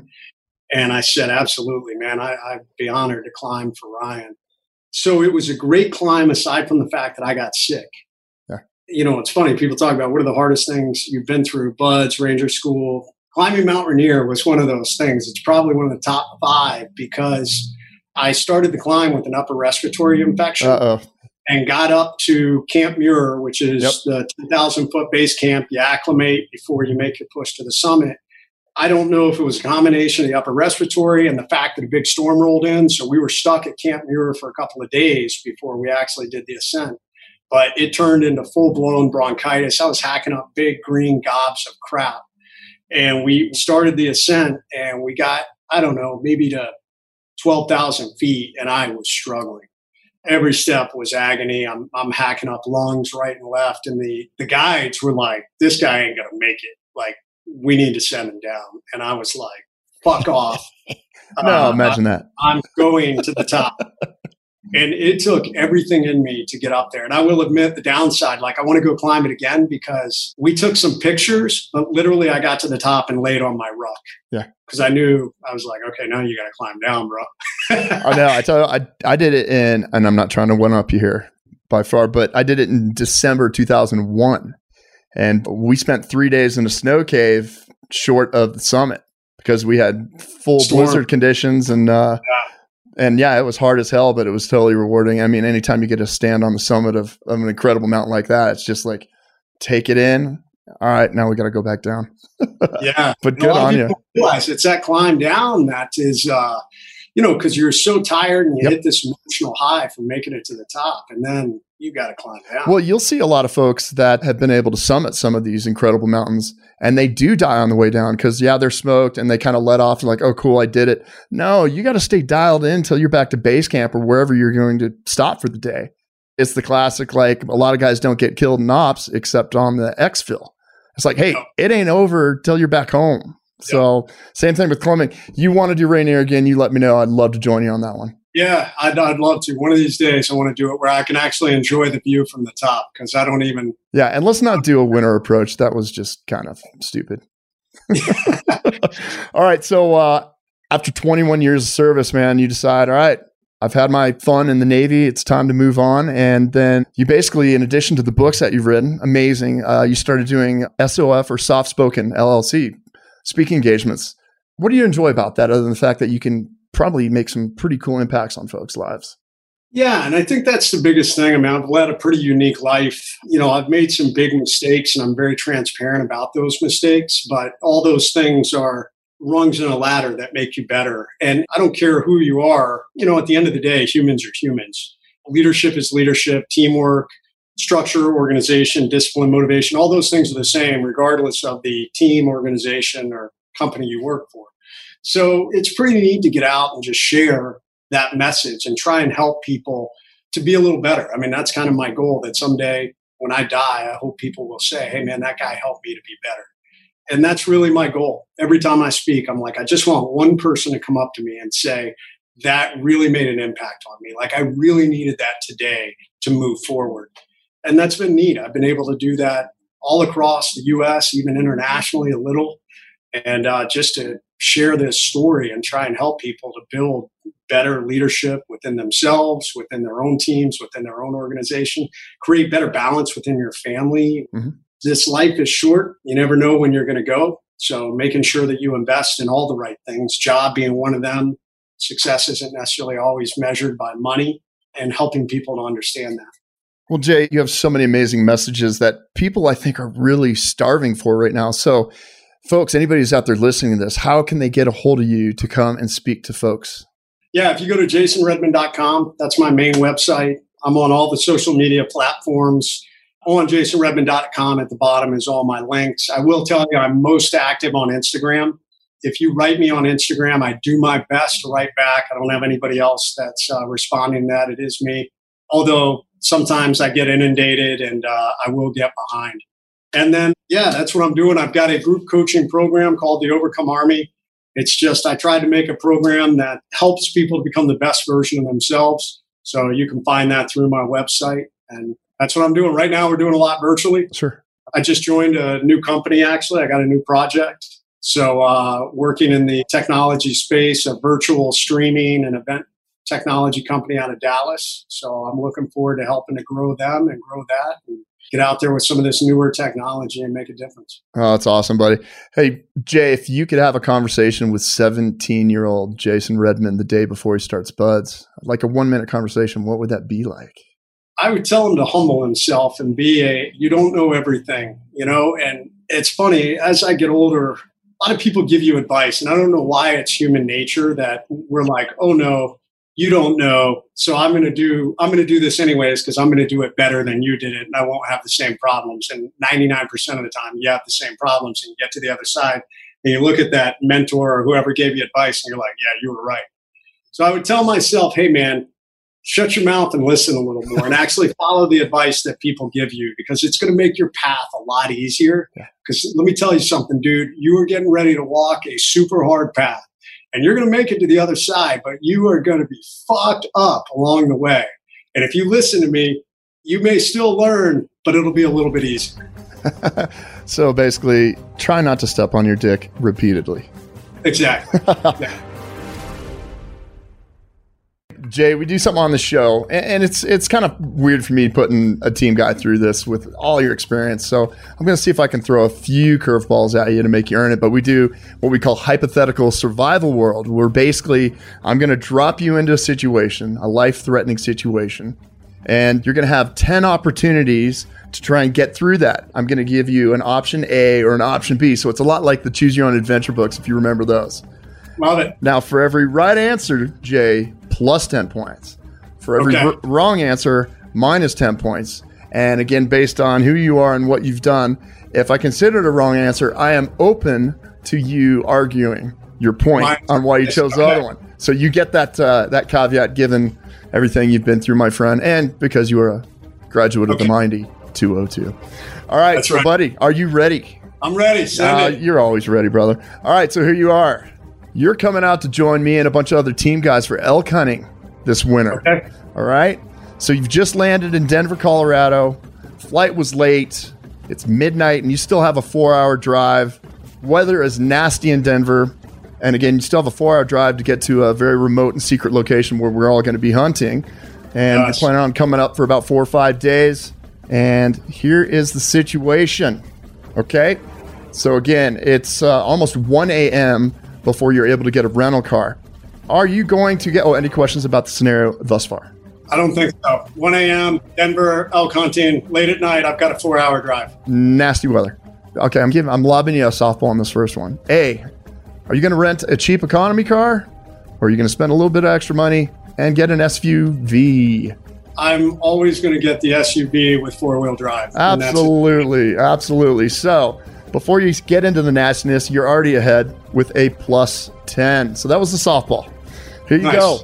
And I said, absolutely, man, I, I'd be honored to climb for Ryan. So it was a great climb, aside from the fact that I got sick you know, it's funny. People talk about what are the hardest things you've been through, BUD/S, Ranger School. Climbing Mount Rainier was one of those things. It's probably one of the top five because I started the climb with an upper respiratory infection Uh-oh. And got up to Camp Muir, which is yep. the 10,000 foot base camp. You acclimate before you make your push to the summit. I don't know if it was a combination of the upper respiratory and the fact that a big storm rolled in. So we were stuck at Camp Muir for a couple of days before we actually did the ascent but it turned into full blown bronchitis. I was hacking up big green gobs of crap. And we started the ascent and we got, I don't know, maybe to 12,000 feet and I was struggling. Every step was agony. I'm, I'm hacking up lungs right and left. And the, the guides were like, this guy ain't going to make it. Like, we need to send him down. And I was like, fuck off. no, uh, imagine that. I'm going to the top. And it took everything in me to get up there. And I will admit the downside, like I want to go climb it again because we took some pictures, but literally I got to the top and laid on my ruck. Yeah. Because I knew I was like, okay, now you got to climb down, bro. I know. I tell you, I, I did it in, and I'm not trying to one up you here by far, but I did it in December 2001. And we spent three days in a snow cave short of the summit because we had full Storm. blizzard conditions and uh, yeah and yeah, it was hard as hell, but it was totally rewarding. I mean, anytime you get to stand on the summit of, of an incredible mountain like that, it's just like take it in. All right, now we got to go back down. yeah, but good on you. Realize it's that climb down that is, uh, you know, because you're so tired and you yep. hit this emotional high from making it to the top, and then you got to climb down. Well, you'll see a lot of folks that have been able to summit some of these incredible mountains and they do die on the way down because, yeah, they're smoked and they kind of let off and like, oh, cool, I did it. No, you got to stay dialed in until you're back to base camp or wherever you're going to stop for the day. It's the classic, like, a lot of guys don't get killed in ops except on the exfil. It's like, hey, it ain't over till you're back home. So, same thing with climbing. You want to do Rainier again? You let me know. I'd love to join you on that one. Yeah, I'd, I'd love to. One of these days, I want to do it where I can actually enjoy the view from the top because I don't even. Yeah, and let's not do a winter approach. That was just kind of stupid. all right, so uh, after 21 years of service, man, you decide, all right, I've had my fun in the Navy. It's time to move on. And then you basically, in addition to the books that you've written, amazing, uh, you started doing SOF or soft spoken LLC speaking engagements. What do you enjoy about that other than the fact that you can probably make some pretty cool impacts on folks' lives? Yeah, and I think that's the biggest thing. I mean, I've led a pretty unique life. You know, I've made some big mistakes and I'm very transparent about those mistakes, but all those things are rungs in a ladder that make you better. And I don't care who you are, you know, at the end of the day, humans are humans. Leadership is leadership, teamwork, structure, organization, discipline, motivation, all those things are the same, regardless of the team, organization, or company you work for. So it's pretty neat to get out and just share that message and try and help people to be a little better. I mean, that's kind of my goal that someday when I die, I hope people will say, hey, man, that guy helped me to be better. And that's really my goal. Every time I speak, I'm like, I just want one person to come up to me and say, that really made an impact on me. Like, I really needed that today to move forward. And that's been neat. I've been able to do that all across the US, even internationally a little. And uh, just to share this story and try and help people to build better leadership within themselves, within their own teams, within their own organization, create better balance within your family. Mm-hmm. This life is short. You never know when you're going to go. So making sure that you invest in all the right things, job being one of them. Success isn't necessarily always measured by money and helping people to understand that. Well, Jay, you have so many amazing messages that people I think are really starving for right now. So folks, anybody who's out there listening to this, how can they get a hold of you to come and speak to folks? Yeah, if you go to jasonredman.com, that's my main website. I'm on all the social media platforms. On jasonredman.com at the bottom is all my links. I will tell you, I'm most active on Instagram. If you write me on Instagram, I do my best to write back. I don't have anybody else that's uh, responding that. It is me. Although sometimes I get inundated and uh, I will get behind. And then, yeah, that's what I'm doing. I've got a group coaching program called the Overcome Army. It's just I tried to make a program that helps people to become the best version of themselves. So you can find that through my website. And that's what I'm doing. Right now, we're doing a lot virtually. Sure. I just joined a new company, actually. I got a new project. So, uh, working in the technology space a virtual streaming and event technology company out of Dallas. So, I'm looking forward to helping to grow them and grow that and get out there with some of this newer technology and make a difference. Oh, that's awesome, buddy. Hey, Jay, if you could have a conversation with 17 year old Jason Redman the day before he starts BUD/S, like a one minute conversation, what would that be like? I would tell him to humble himself and be a, you don't know everything, you know? And it's funny, as I get older, a lot of people give you advice, and I don't know why it's human nature that we're like, oh no, you don't know. So i'm going to do i'm going to do this anyways because i'm going to do it better than you did it and i won't have the same problems. And 99% of the time you have the same problems and you get to the other side and you look at that mentor or whoever gave you advice and you're like yeah you were right. So i would tell myself hey man shut your mouth and listen a little more and actually follow the advice that people give you because it's going to make your path a lot easier. Because let me tell you something dude you are getting ready to walk a super hard path and you're going to make it to the other side, but you are going to be fucked up along the way. And if you listen to me, you may still learn, but it'll be a little bit easier. so basically, try not to step on your dick repeatedly. Exactly. Jay, we do something on the show, and it's it's kind of weird for me putting a team guy through this with all your experience. So I'm going to see if I can throw a few curveballs at you to make you earn it. But we do what we call hypothetical survival world, where basically I'm going to drop you into a situation, a life threatening situation, and you're going to have 10 opportunities to try and get through that. I'm going to give you an option A or an option B. So it's a lot like the choose your own adventure books, if you remember those. Love it. Now, for every right answer, Jay, plus 10 points. For every okay. r- wrong answer, minus 10 points. And again, based on who you are and what you've done, if I consider it a wrong answer, I am open to you arguing your point My, on why you chose the other one. So you get that uh, that caveat given everything you've been through, my friend, and because you are a graduate okay. of the Mindy 202. All right, That's so right. buddy, are you ready? I'm ready. Uh, you're always ready, brother. All right, so here you are. You're coming out to join me and a bunch of other team guys for elk hunting this winter. Okay. All right. So you've just landed in Denver, Colorado. Flight was late. It's midnight, and you still have a four hour drive. Weather is nasty in Denver. And again, you still have a four hour drive to get to a very remote and secret location where we're all going to be hunting. And Yes. we're planning on coming up for about four or five days. And here is the situation. Okay. So again, it's uh, almost 1 a.m. before you're able to get a rental car. Are you going to get? Oh, any questions about the scenario thus far? I don't think so. 1 a.m., Denver, El hunting, late at night. I've got a four hour drive. Nasty weather. Okay, I'm giving. I'm lobbing you a softball on this first one. A, are you going to rent a cheap economy car, or are you going to spend a little bit of extra money and get an SUV? I'm always going to get the SUV with four wheel drive. and that's it. Absolutely, absolutely. So, before you get into the nastiness, you're already ahead with a plus 10. So, that was the softball. Here you Nice. go.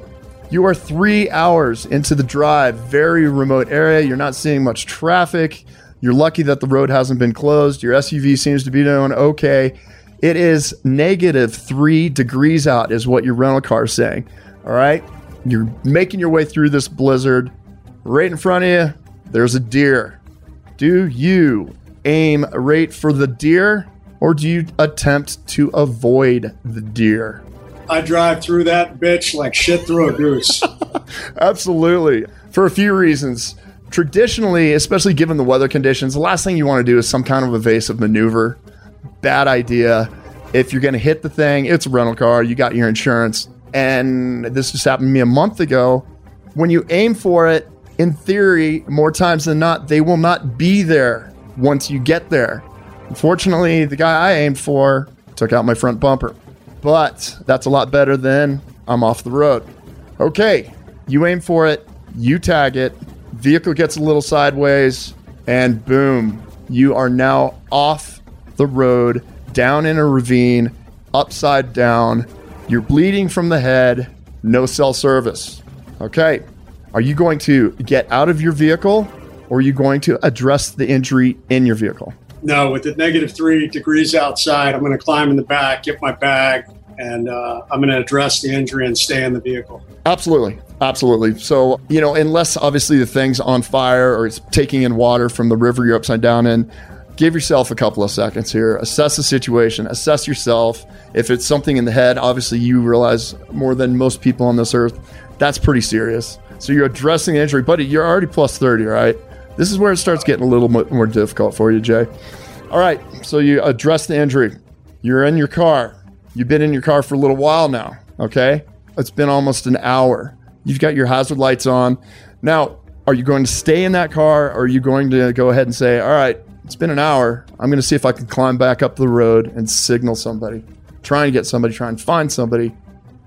You are three hours into the drive, very remote area. You're not seeing much traffic. You're lucky that the road hasn't been closed. Your SUV seems to be doing okay. It is negative three degrees out, is what your rental car is saying. All right. You're making your way through this blizzard. Right in front of you, there's a deer. Do you aim right for the deer or do you attempt to avoid the deer? I drive through that bitch like shit through a goose. Absolutely. For a few reasons. Traditionally, especially given the weather conditions, the last thing you want to do is some kind of evasive maneuver. Bad idea. If you're going to hit the thing, it's a rental car, you got your insurance. And this just happened to me a month ago. When you aim for it, in theory, more times than not, they will not be there once you get there. Unfortunately, the guy I aimed for took out my front bumper. But that's a lot better than I'm off the road. Okay, you aim for it, you tag it, vehicle gets a little sideways, and boom, you are now off the road, down in a ravine, upside down. You're bleeding from the head, no cell service. Okay, are you going to get out of your vehicle or are you going to address the injury in your vehicle? no, with the negative three degrees outside, I'm going to climb in the back, get my bag, and uh, I'm going to address the injury and stay in the vehicle. Absolutely. Absolutely. So, you know, unless obviously the thing's on fire or it's taking in water from the river you're upside down in, give yourself a couple of seconds here. Assess the situation, assess yourself. If it's something in the head, obviously you realize more than most people on this earth, that's pretty serious. So you're addressing the injury, buddy. You're already plus 30, right? This is where it starts getting a little mo- more difficult for you, Jay. All right. So you address the injury. You're in your car. You've been in your car for a little while now. Okay. It's been almost an hour. You've got your hazard lights on. Now, are you going to stay in that car or are you going to go ahead and say, all right, it's been an hour. I'm going to see if I can climb back up the road and signal somebody, try and get somebody, try and find somebody.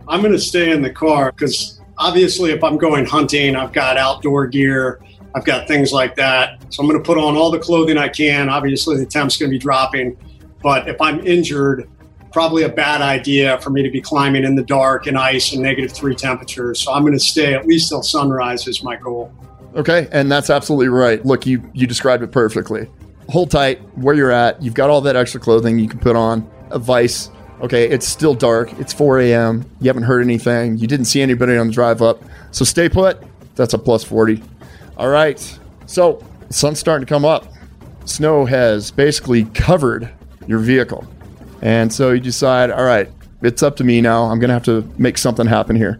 I'm going to stay in the car because obviously, if I'm going hunting, I've got outdoor gear, I've got things like that. So I'm going to put on all the clothing I can. Obviously, the temp's going to be dropping. But if I'm injured, probably a bad idea for me to be climbing in the dark and ice and negative three temperatures. So I'm going to stay at least till sunrise is my goal. Okay, and that's absolutely right. Look, you you described it perfectly. Hold tight where you're at. You've got all that extra clothing you can put on. A vice. Okay, it's still dark. It's 4 a.m. You haven't heard anything. You didn't see anybody on the drive up. So stay put. That's a plus 40. All right. So sun's starting to come up. Snow has basically covered your vehicle. And so you decide, all right, it's up to me now. I'm going to have to make something happen here.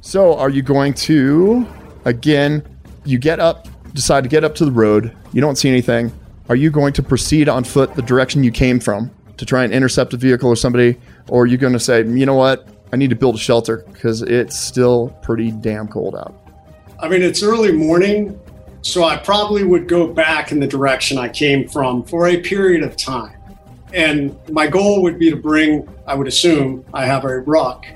So are you going to, again, you get up, decide to get up to the road. You don't see anything. Are you going to proceed on foot the direction you came from to try and intercept a vehicle or somebody? Or are you going to say, you know what? I need to build a shelter because it's still pretty damn cold out. I mean, it's early morning, so I probably would go back in the direction I came from for a period of time. And my goal would be to bring, I would assume, I have a ruck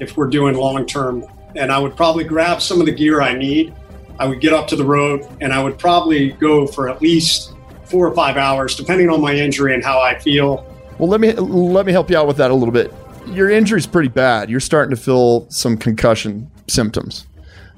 if we're doing long term. And I would probably grab some of the gear I need. I would get up to the road and I would probably go for at least four or five hours, depending on my injury and how I feel. Well, let me let me help you out with that a little bit. Your injury's pretty bad. You're starting to feel some concussion symptoms.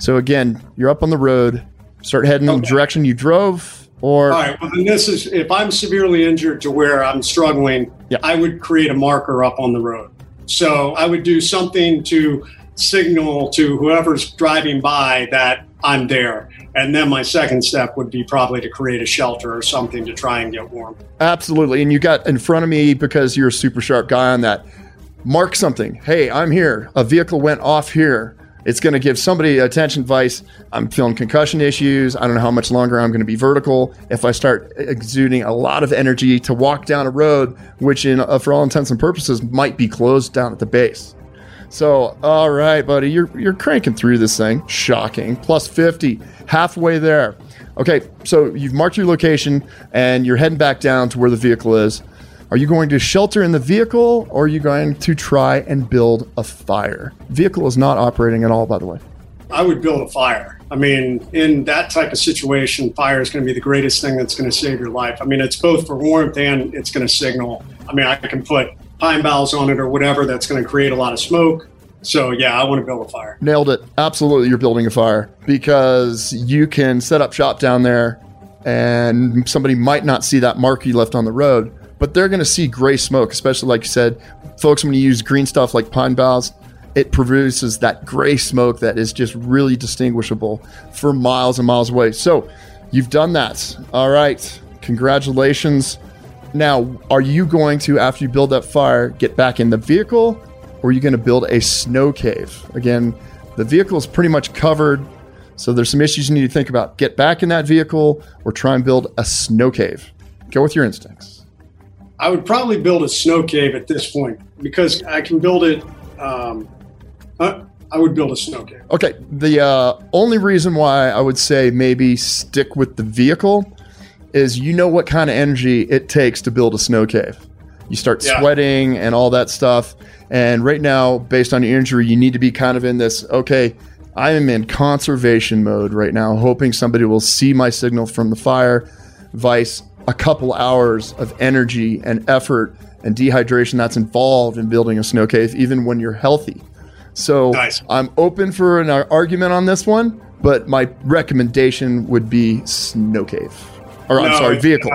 So again, you're up on the road. Start heading in the direction you drove, or All right. Well, then this is if I'm severely injured to where I'm struggling, Yeah. I would create a marker up on the road. So I would do something to signal to whoever's driving by that I'm there. And then my second step would be probably to create a shelter or something to try and get warm. Absolutely. And you got in front of me because you're a super sharp guy on that. mark something. Hey, I'm here. A vehicle went off here. It's going to give somebody attention advice. I'm feeling concussion issues. I don't know how much longer I'm going to be vertical. If I start exuding a lot of energy to walk down a road, which, in uh, for all intents and purposes, might be closed down at the base. So, all right, buddy, you're you're cranking through this thing. Shocking. Plus 50, halfway there. Okay, so you've marked your location and you're heading back down to where the vehicle is. Are you going to shelter in the vehicle or are you going to try and build a fire? Vehicle is not operating at all, by the way. I would build a fire. I mean, in that type of situation, fire is going to be the greatest thing that's going to save your life. I mean, it's both for warmth and it's going to signal. I mean, I can put pine boughs on it or whatever that's going to create a lot of smoke. So, yeah, I want to build a fire. Nailed it. Absolutely, you're building a fire because you can set up shop down there and somebody might not see that mark you left on the road but they're going to see gray smoke, especially like you said, folks. When you use green stuff like pine boughs, it produces that gray smoke that is just really distinguishable for miles and miles away. So you've done that. All right, congratulations. Now, are you going to, after you build that fire, get back in the vehicle, or are you going to build a snow cave? Again, the vehicle is pretty much covered. So there's some issues you need to think about. Get back in that vehicle or try and build a snow cave. Go with your instincts. I would probably build a snow cave at this point because I can build it. Um, uh, I would build a snow cave. Okay. The uh, only reason why I would say maybe stick with the vehicle is you know what kind of energy it takes to build a snow cave. You start yeah. sweating and all that stuff. And right now, based on your injury, you need to be kind of in this okay, I am in conservation mode right now, hoping somebody will see my signal from the fire. Vice, a couple hours of energy and effort and dehydration that's involved in building a snow cave, even when you're healthy. So nice. I'm open for an argument on this one, but my recommendation would be snow cave. Or no, I'm sorry, vehicle.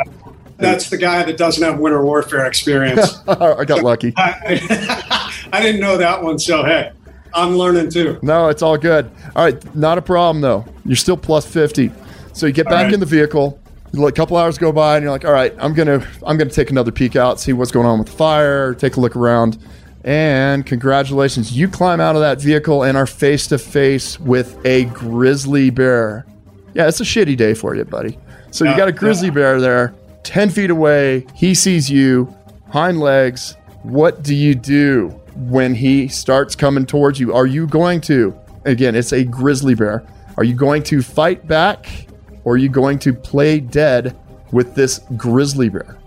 That's the guy that doesn't have winter warfare experience. I got lucky. I, I didn't know that one, so hey, I'm learning too. No, it's all good. All right, not a problem though. You're still plus 50. So you get back right. in the vehicle a couple hours go by and you're like all right i'm gonna i'm gonna take another peek out see what's going on with the fire take a look around. And congratulations you climb out of that vehicle and are face to face with a grizzly bear. Yeah it's a shitty day for you buddy. So you got a grizzly bear there 10 feet away he sees you hind legs. What do you do when he starts coming towards you? Are you going to again it's a grizzly bear. Are you going to fight back or are you going to play dead with this grizzly bear?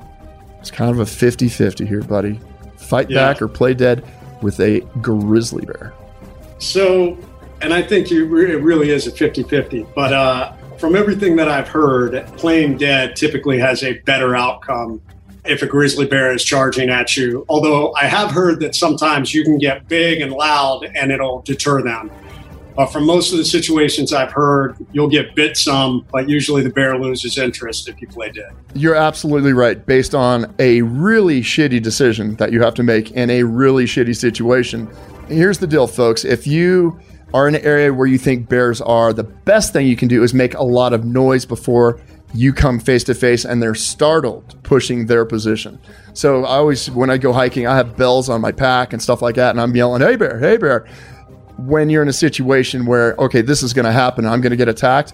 It's kind of a 50 50 here, buddy. Fight yeah. back or play dead with a grizzly bear. So, and I think you re- it really is a 50 50. But uh, from everything that I've heard, playing dead typically has a better outcome if a grizzly bear is charging at you. Although I have heard that sometimes you can get big and loud and it'll deter them. Uh, but from most of the situations I've heard, you'll get bit some, but usually the bear loses interest if you play dead. You're absolutely right. Based on a really shitty decision that you have to make in a really shitty situation. Here's the deal, folks. If you are in an area where you think bears are, the best thing you can do is make a lot of noise before you come face to face and they're startled pushing their position. So I always, when I go hiking, I have bells on my pack and stuff like that, and I'm yelling, "Hey bear, hey bear!" When you're in a situation where, okay, this is going to happen, I'm going to get attacked.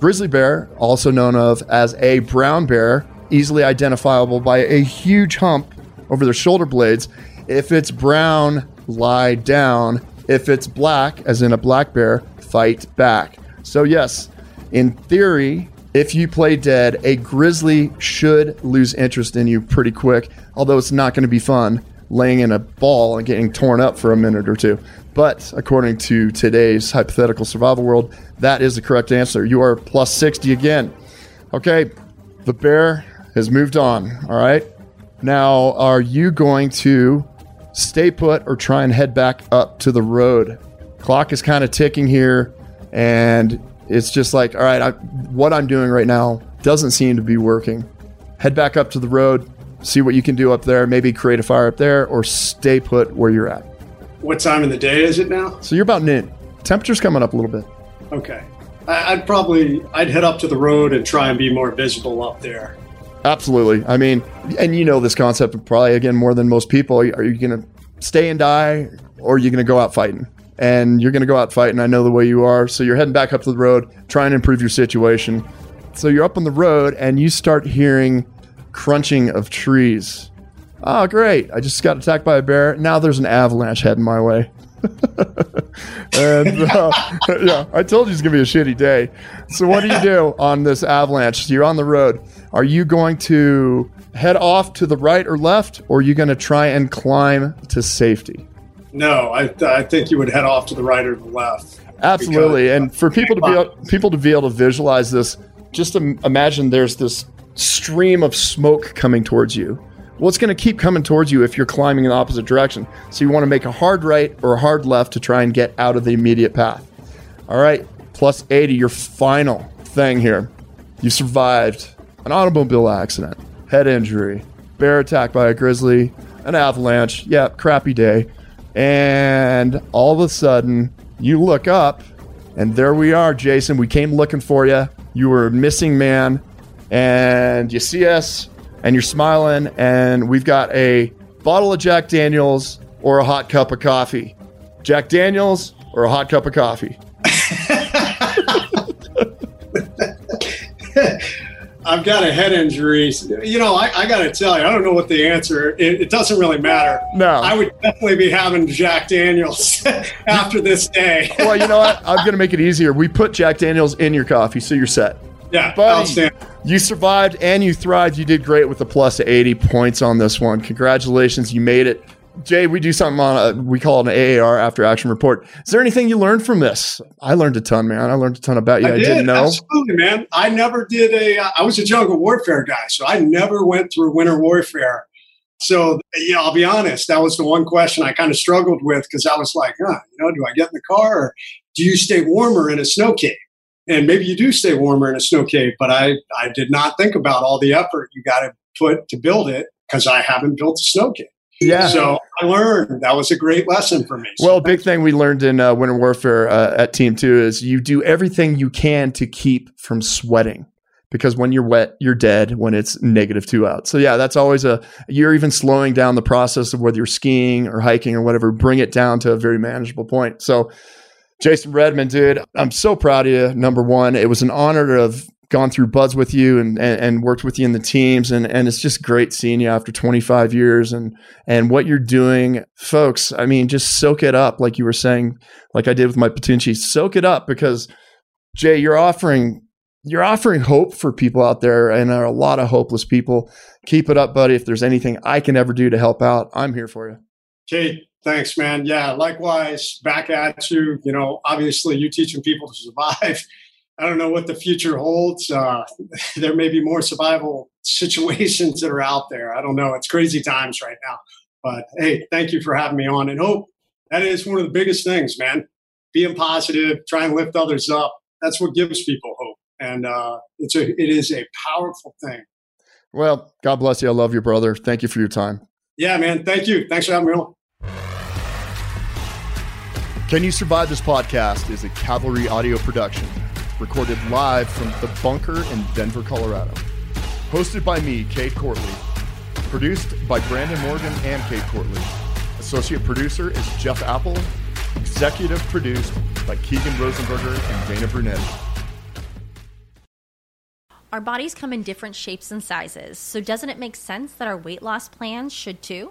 Grizzly bear, also known of as a brown bear, easily identifiable by a huge hump over their shoulder blades. If it's brown, lie down. If it's black, as in a black bear, fight back. So, yes, in theory, if you play dead, a grizzly should lose interest in you pretty quick, although it's not going to be fun laying in a ball and getting torn up for a minute or two. But according to today's hypothetical survival world, that is the correct answer. You are plus 60 again. Okay, the bear has moved on. All right. Now, are you going to stay put or try and head back up to the road? Clock is kind of ticking here, and it's just like, all right, I, what I'm doing right now doesn't seem to be working. Head back up to the road, see what you can do up there, maybe create a fire up there, or stay put where you're at. What time of the day is it now? So you're about noon. Temperature's coming up a little bit. Okay. I'd probably I'd head up to the road and try and be more visible up there. Absolutely. I mean, and you know this concept probably again more than most people. Are you going to stay and die, or are you going to go out fighting? And you're going to go out fighting. I know the way you are. So you're heading back up to the road, trying to improve your situation. So you're up on the road and you start hearing crunching of trees. Oh, great. I just got attacked by a bear. Now there's an avalanche heading my way. and uh, yeah, I told you it's going to be a shitty day. So, what do you do on this avalanche? You're on the road. Are you going to head off to the right or left, or are you going to try and climb to safety? No, I, I think you would head off to the right or the left. Absolutely. Because, and for people to be able, people to be able to visualize this, just imagine there's this stream of smoke coming towards you well, it's going to keep coming towards you if you're climbing in the opposite direction. So you want to make a hard right or a hard left to try and get out of the immediate path. All right, plus 80, your final thing here. You survived an automobile accident, head injury, bear attack by a grizzly, an avalanche. Yeah, crappy day. And all of a sudden, you look up, and there we are, Jason. We came looking for you. You were a missing man, and you see us and you're smiling, and we've got a bottle of Jack Daniels or a hot cup of coffee. Jack Daniels or a hot cup of coffee. I've got a head injury. You know, I, I got to tell you, I don't know what the answer. It, it, doesn't really matter. No, I would definitely be having Jack Daniels after this day. well, you know what? I'm going to make it easier. We put Jack Daniels in your coffee, so you're set. Yeah, buddy, you survived and you thrived. You did great with the plus 80 points on this one. Congratulations, you made it. Jay, we do something on a, we call it an AAR after action report. Is there anything you learned from this? I learned a ton, man. I learned a ton about you. I, I did, not know. Absolutely, man. I never did a. Uh, was a jungle warfare guy, so I never went through winter warfare. So, yeah, I'll be honest. That was the one question I kind of struggled with because I was like, huh, you know, do I get in the car or do you stay warmer in a snow cave? And maybe you do stay warmer in a snow cave but i i did not think about all the effort you got to put to build it because i haven't built a snow cave yeah. So I learned that was a great lesson for me. So well, big thing we learned in uh, Winter Warfare uh, at Team Two is you do everything you can to keep from sweating because when you're wet, you're dead when it's negative two out. So yeah, that's always a. You're even slowing down the process of whether you're skiing or hiking or whatever. Bring it down to a very manageable point. So Jason Redman, dude, I'm so proud of you. Number one, it was an honor to have gone through BUD/S with you and, and, and, worked with you in the teams. And, and it's just great seeing you after 25 years and, and what you're doing. Folks, I mean, just soak it up, like you were saying, like I did with my Patunchi. Soak it up because, Jay, you're offering. You're offering hope for people out there, and there are a lot of hopeless people. Keep it up, buddy. If there's anything I can ever do to help out, I'm here for you. Cade, Thanks, man. Yeah, likewise, back at you. You know, obviously, you're teaching people to survive. I don't know what the future holds. Uh, there may be more survival situations that are out there. I don't know. It's crazy times right now. But hey, thank you for having me on. And hope that is one of the biggest things, man. Being positive, try and lift others up. That's what gives people hope. And uh, it's a, it is a powerful thing. Well, God bless you. I love you, brother. Thank you for your time. Yeah, man. Thank you. Thanks for having me on. Can You Survive This Podcast is a Cavalry audio production, recorded live from the bunker in Denver, Colorado. Hosted by me, Cade Courtley. Produced by Brandon Morgan and Cade Courtley. Associate producer is Jeff Apple. Executive produced by Keegan Rosenberger and Dana Brunetti. Our bodies come in different shapes and sizes, so doesn't it make sense that our weight loss plans should too?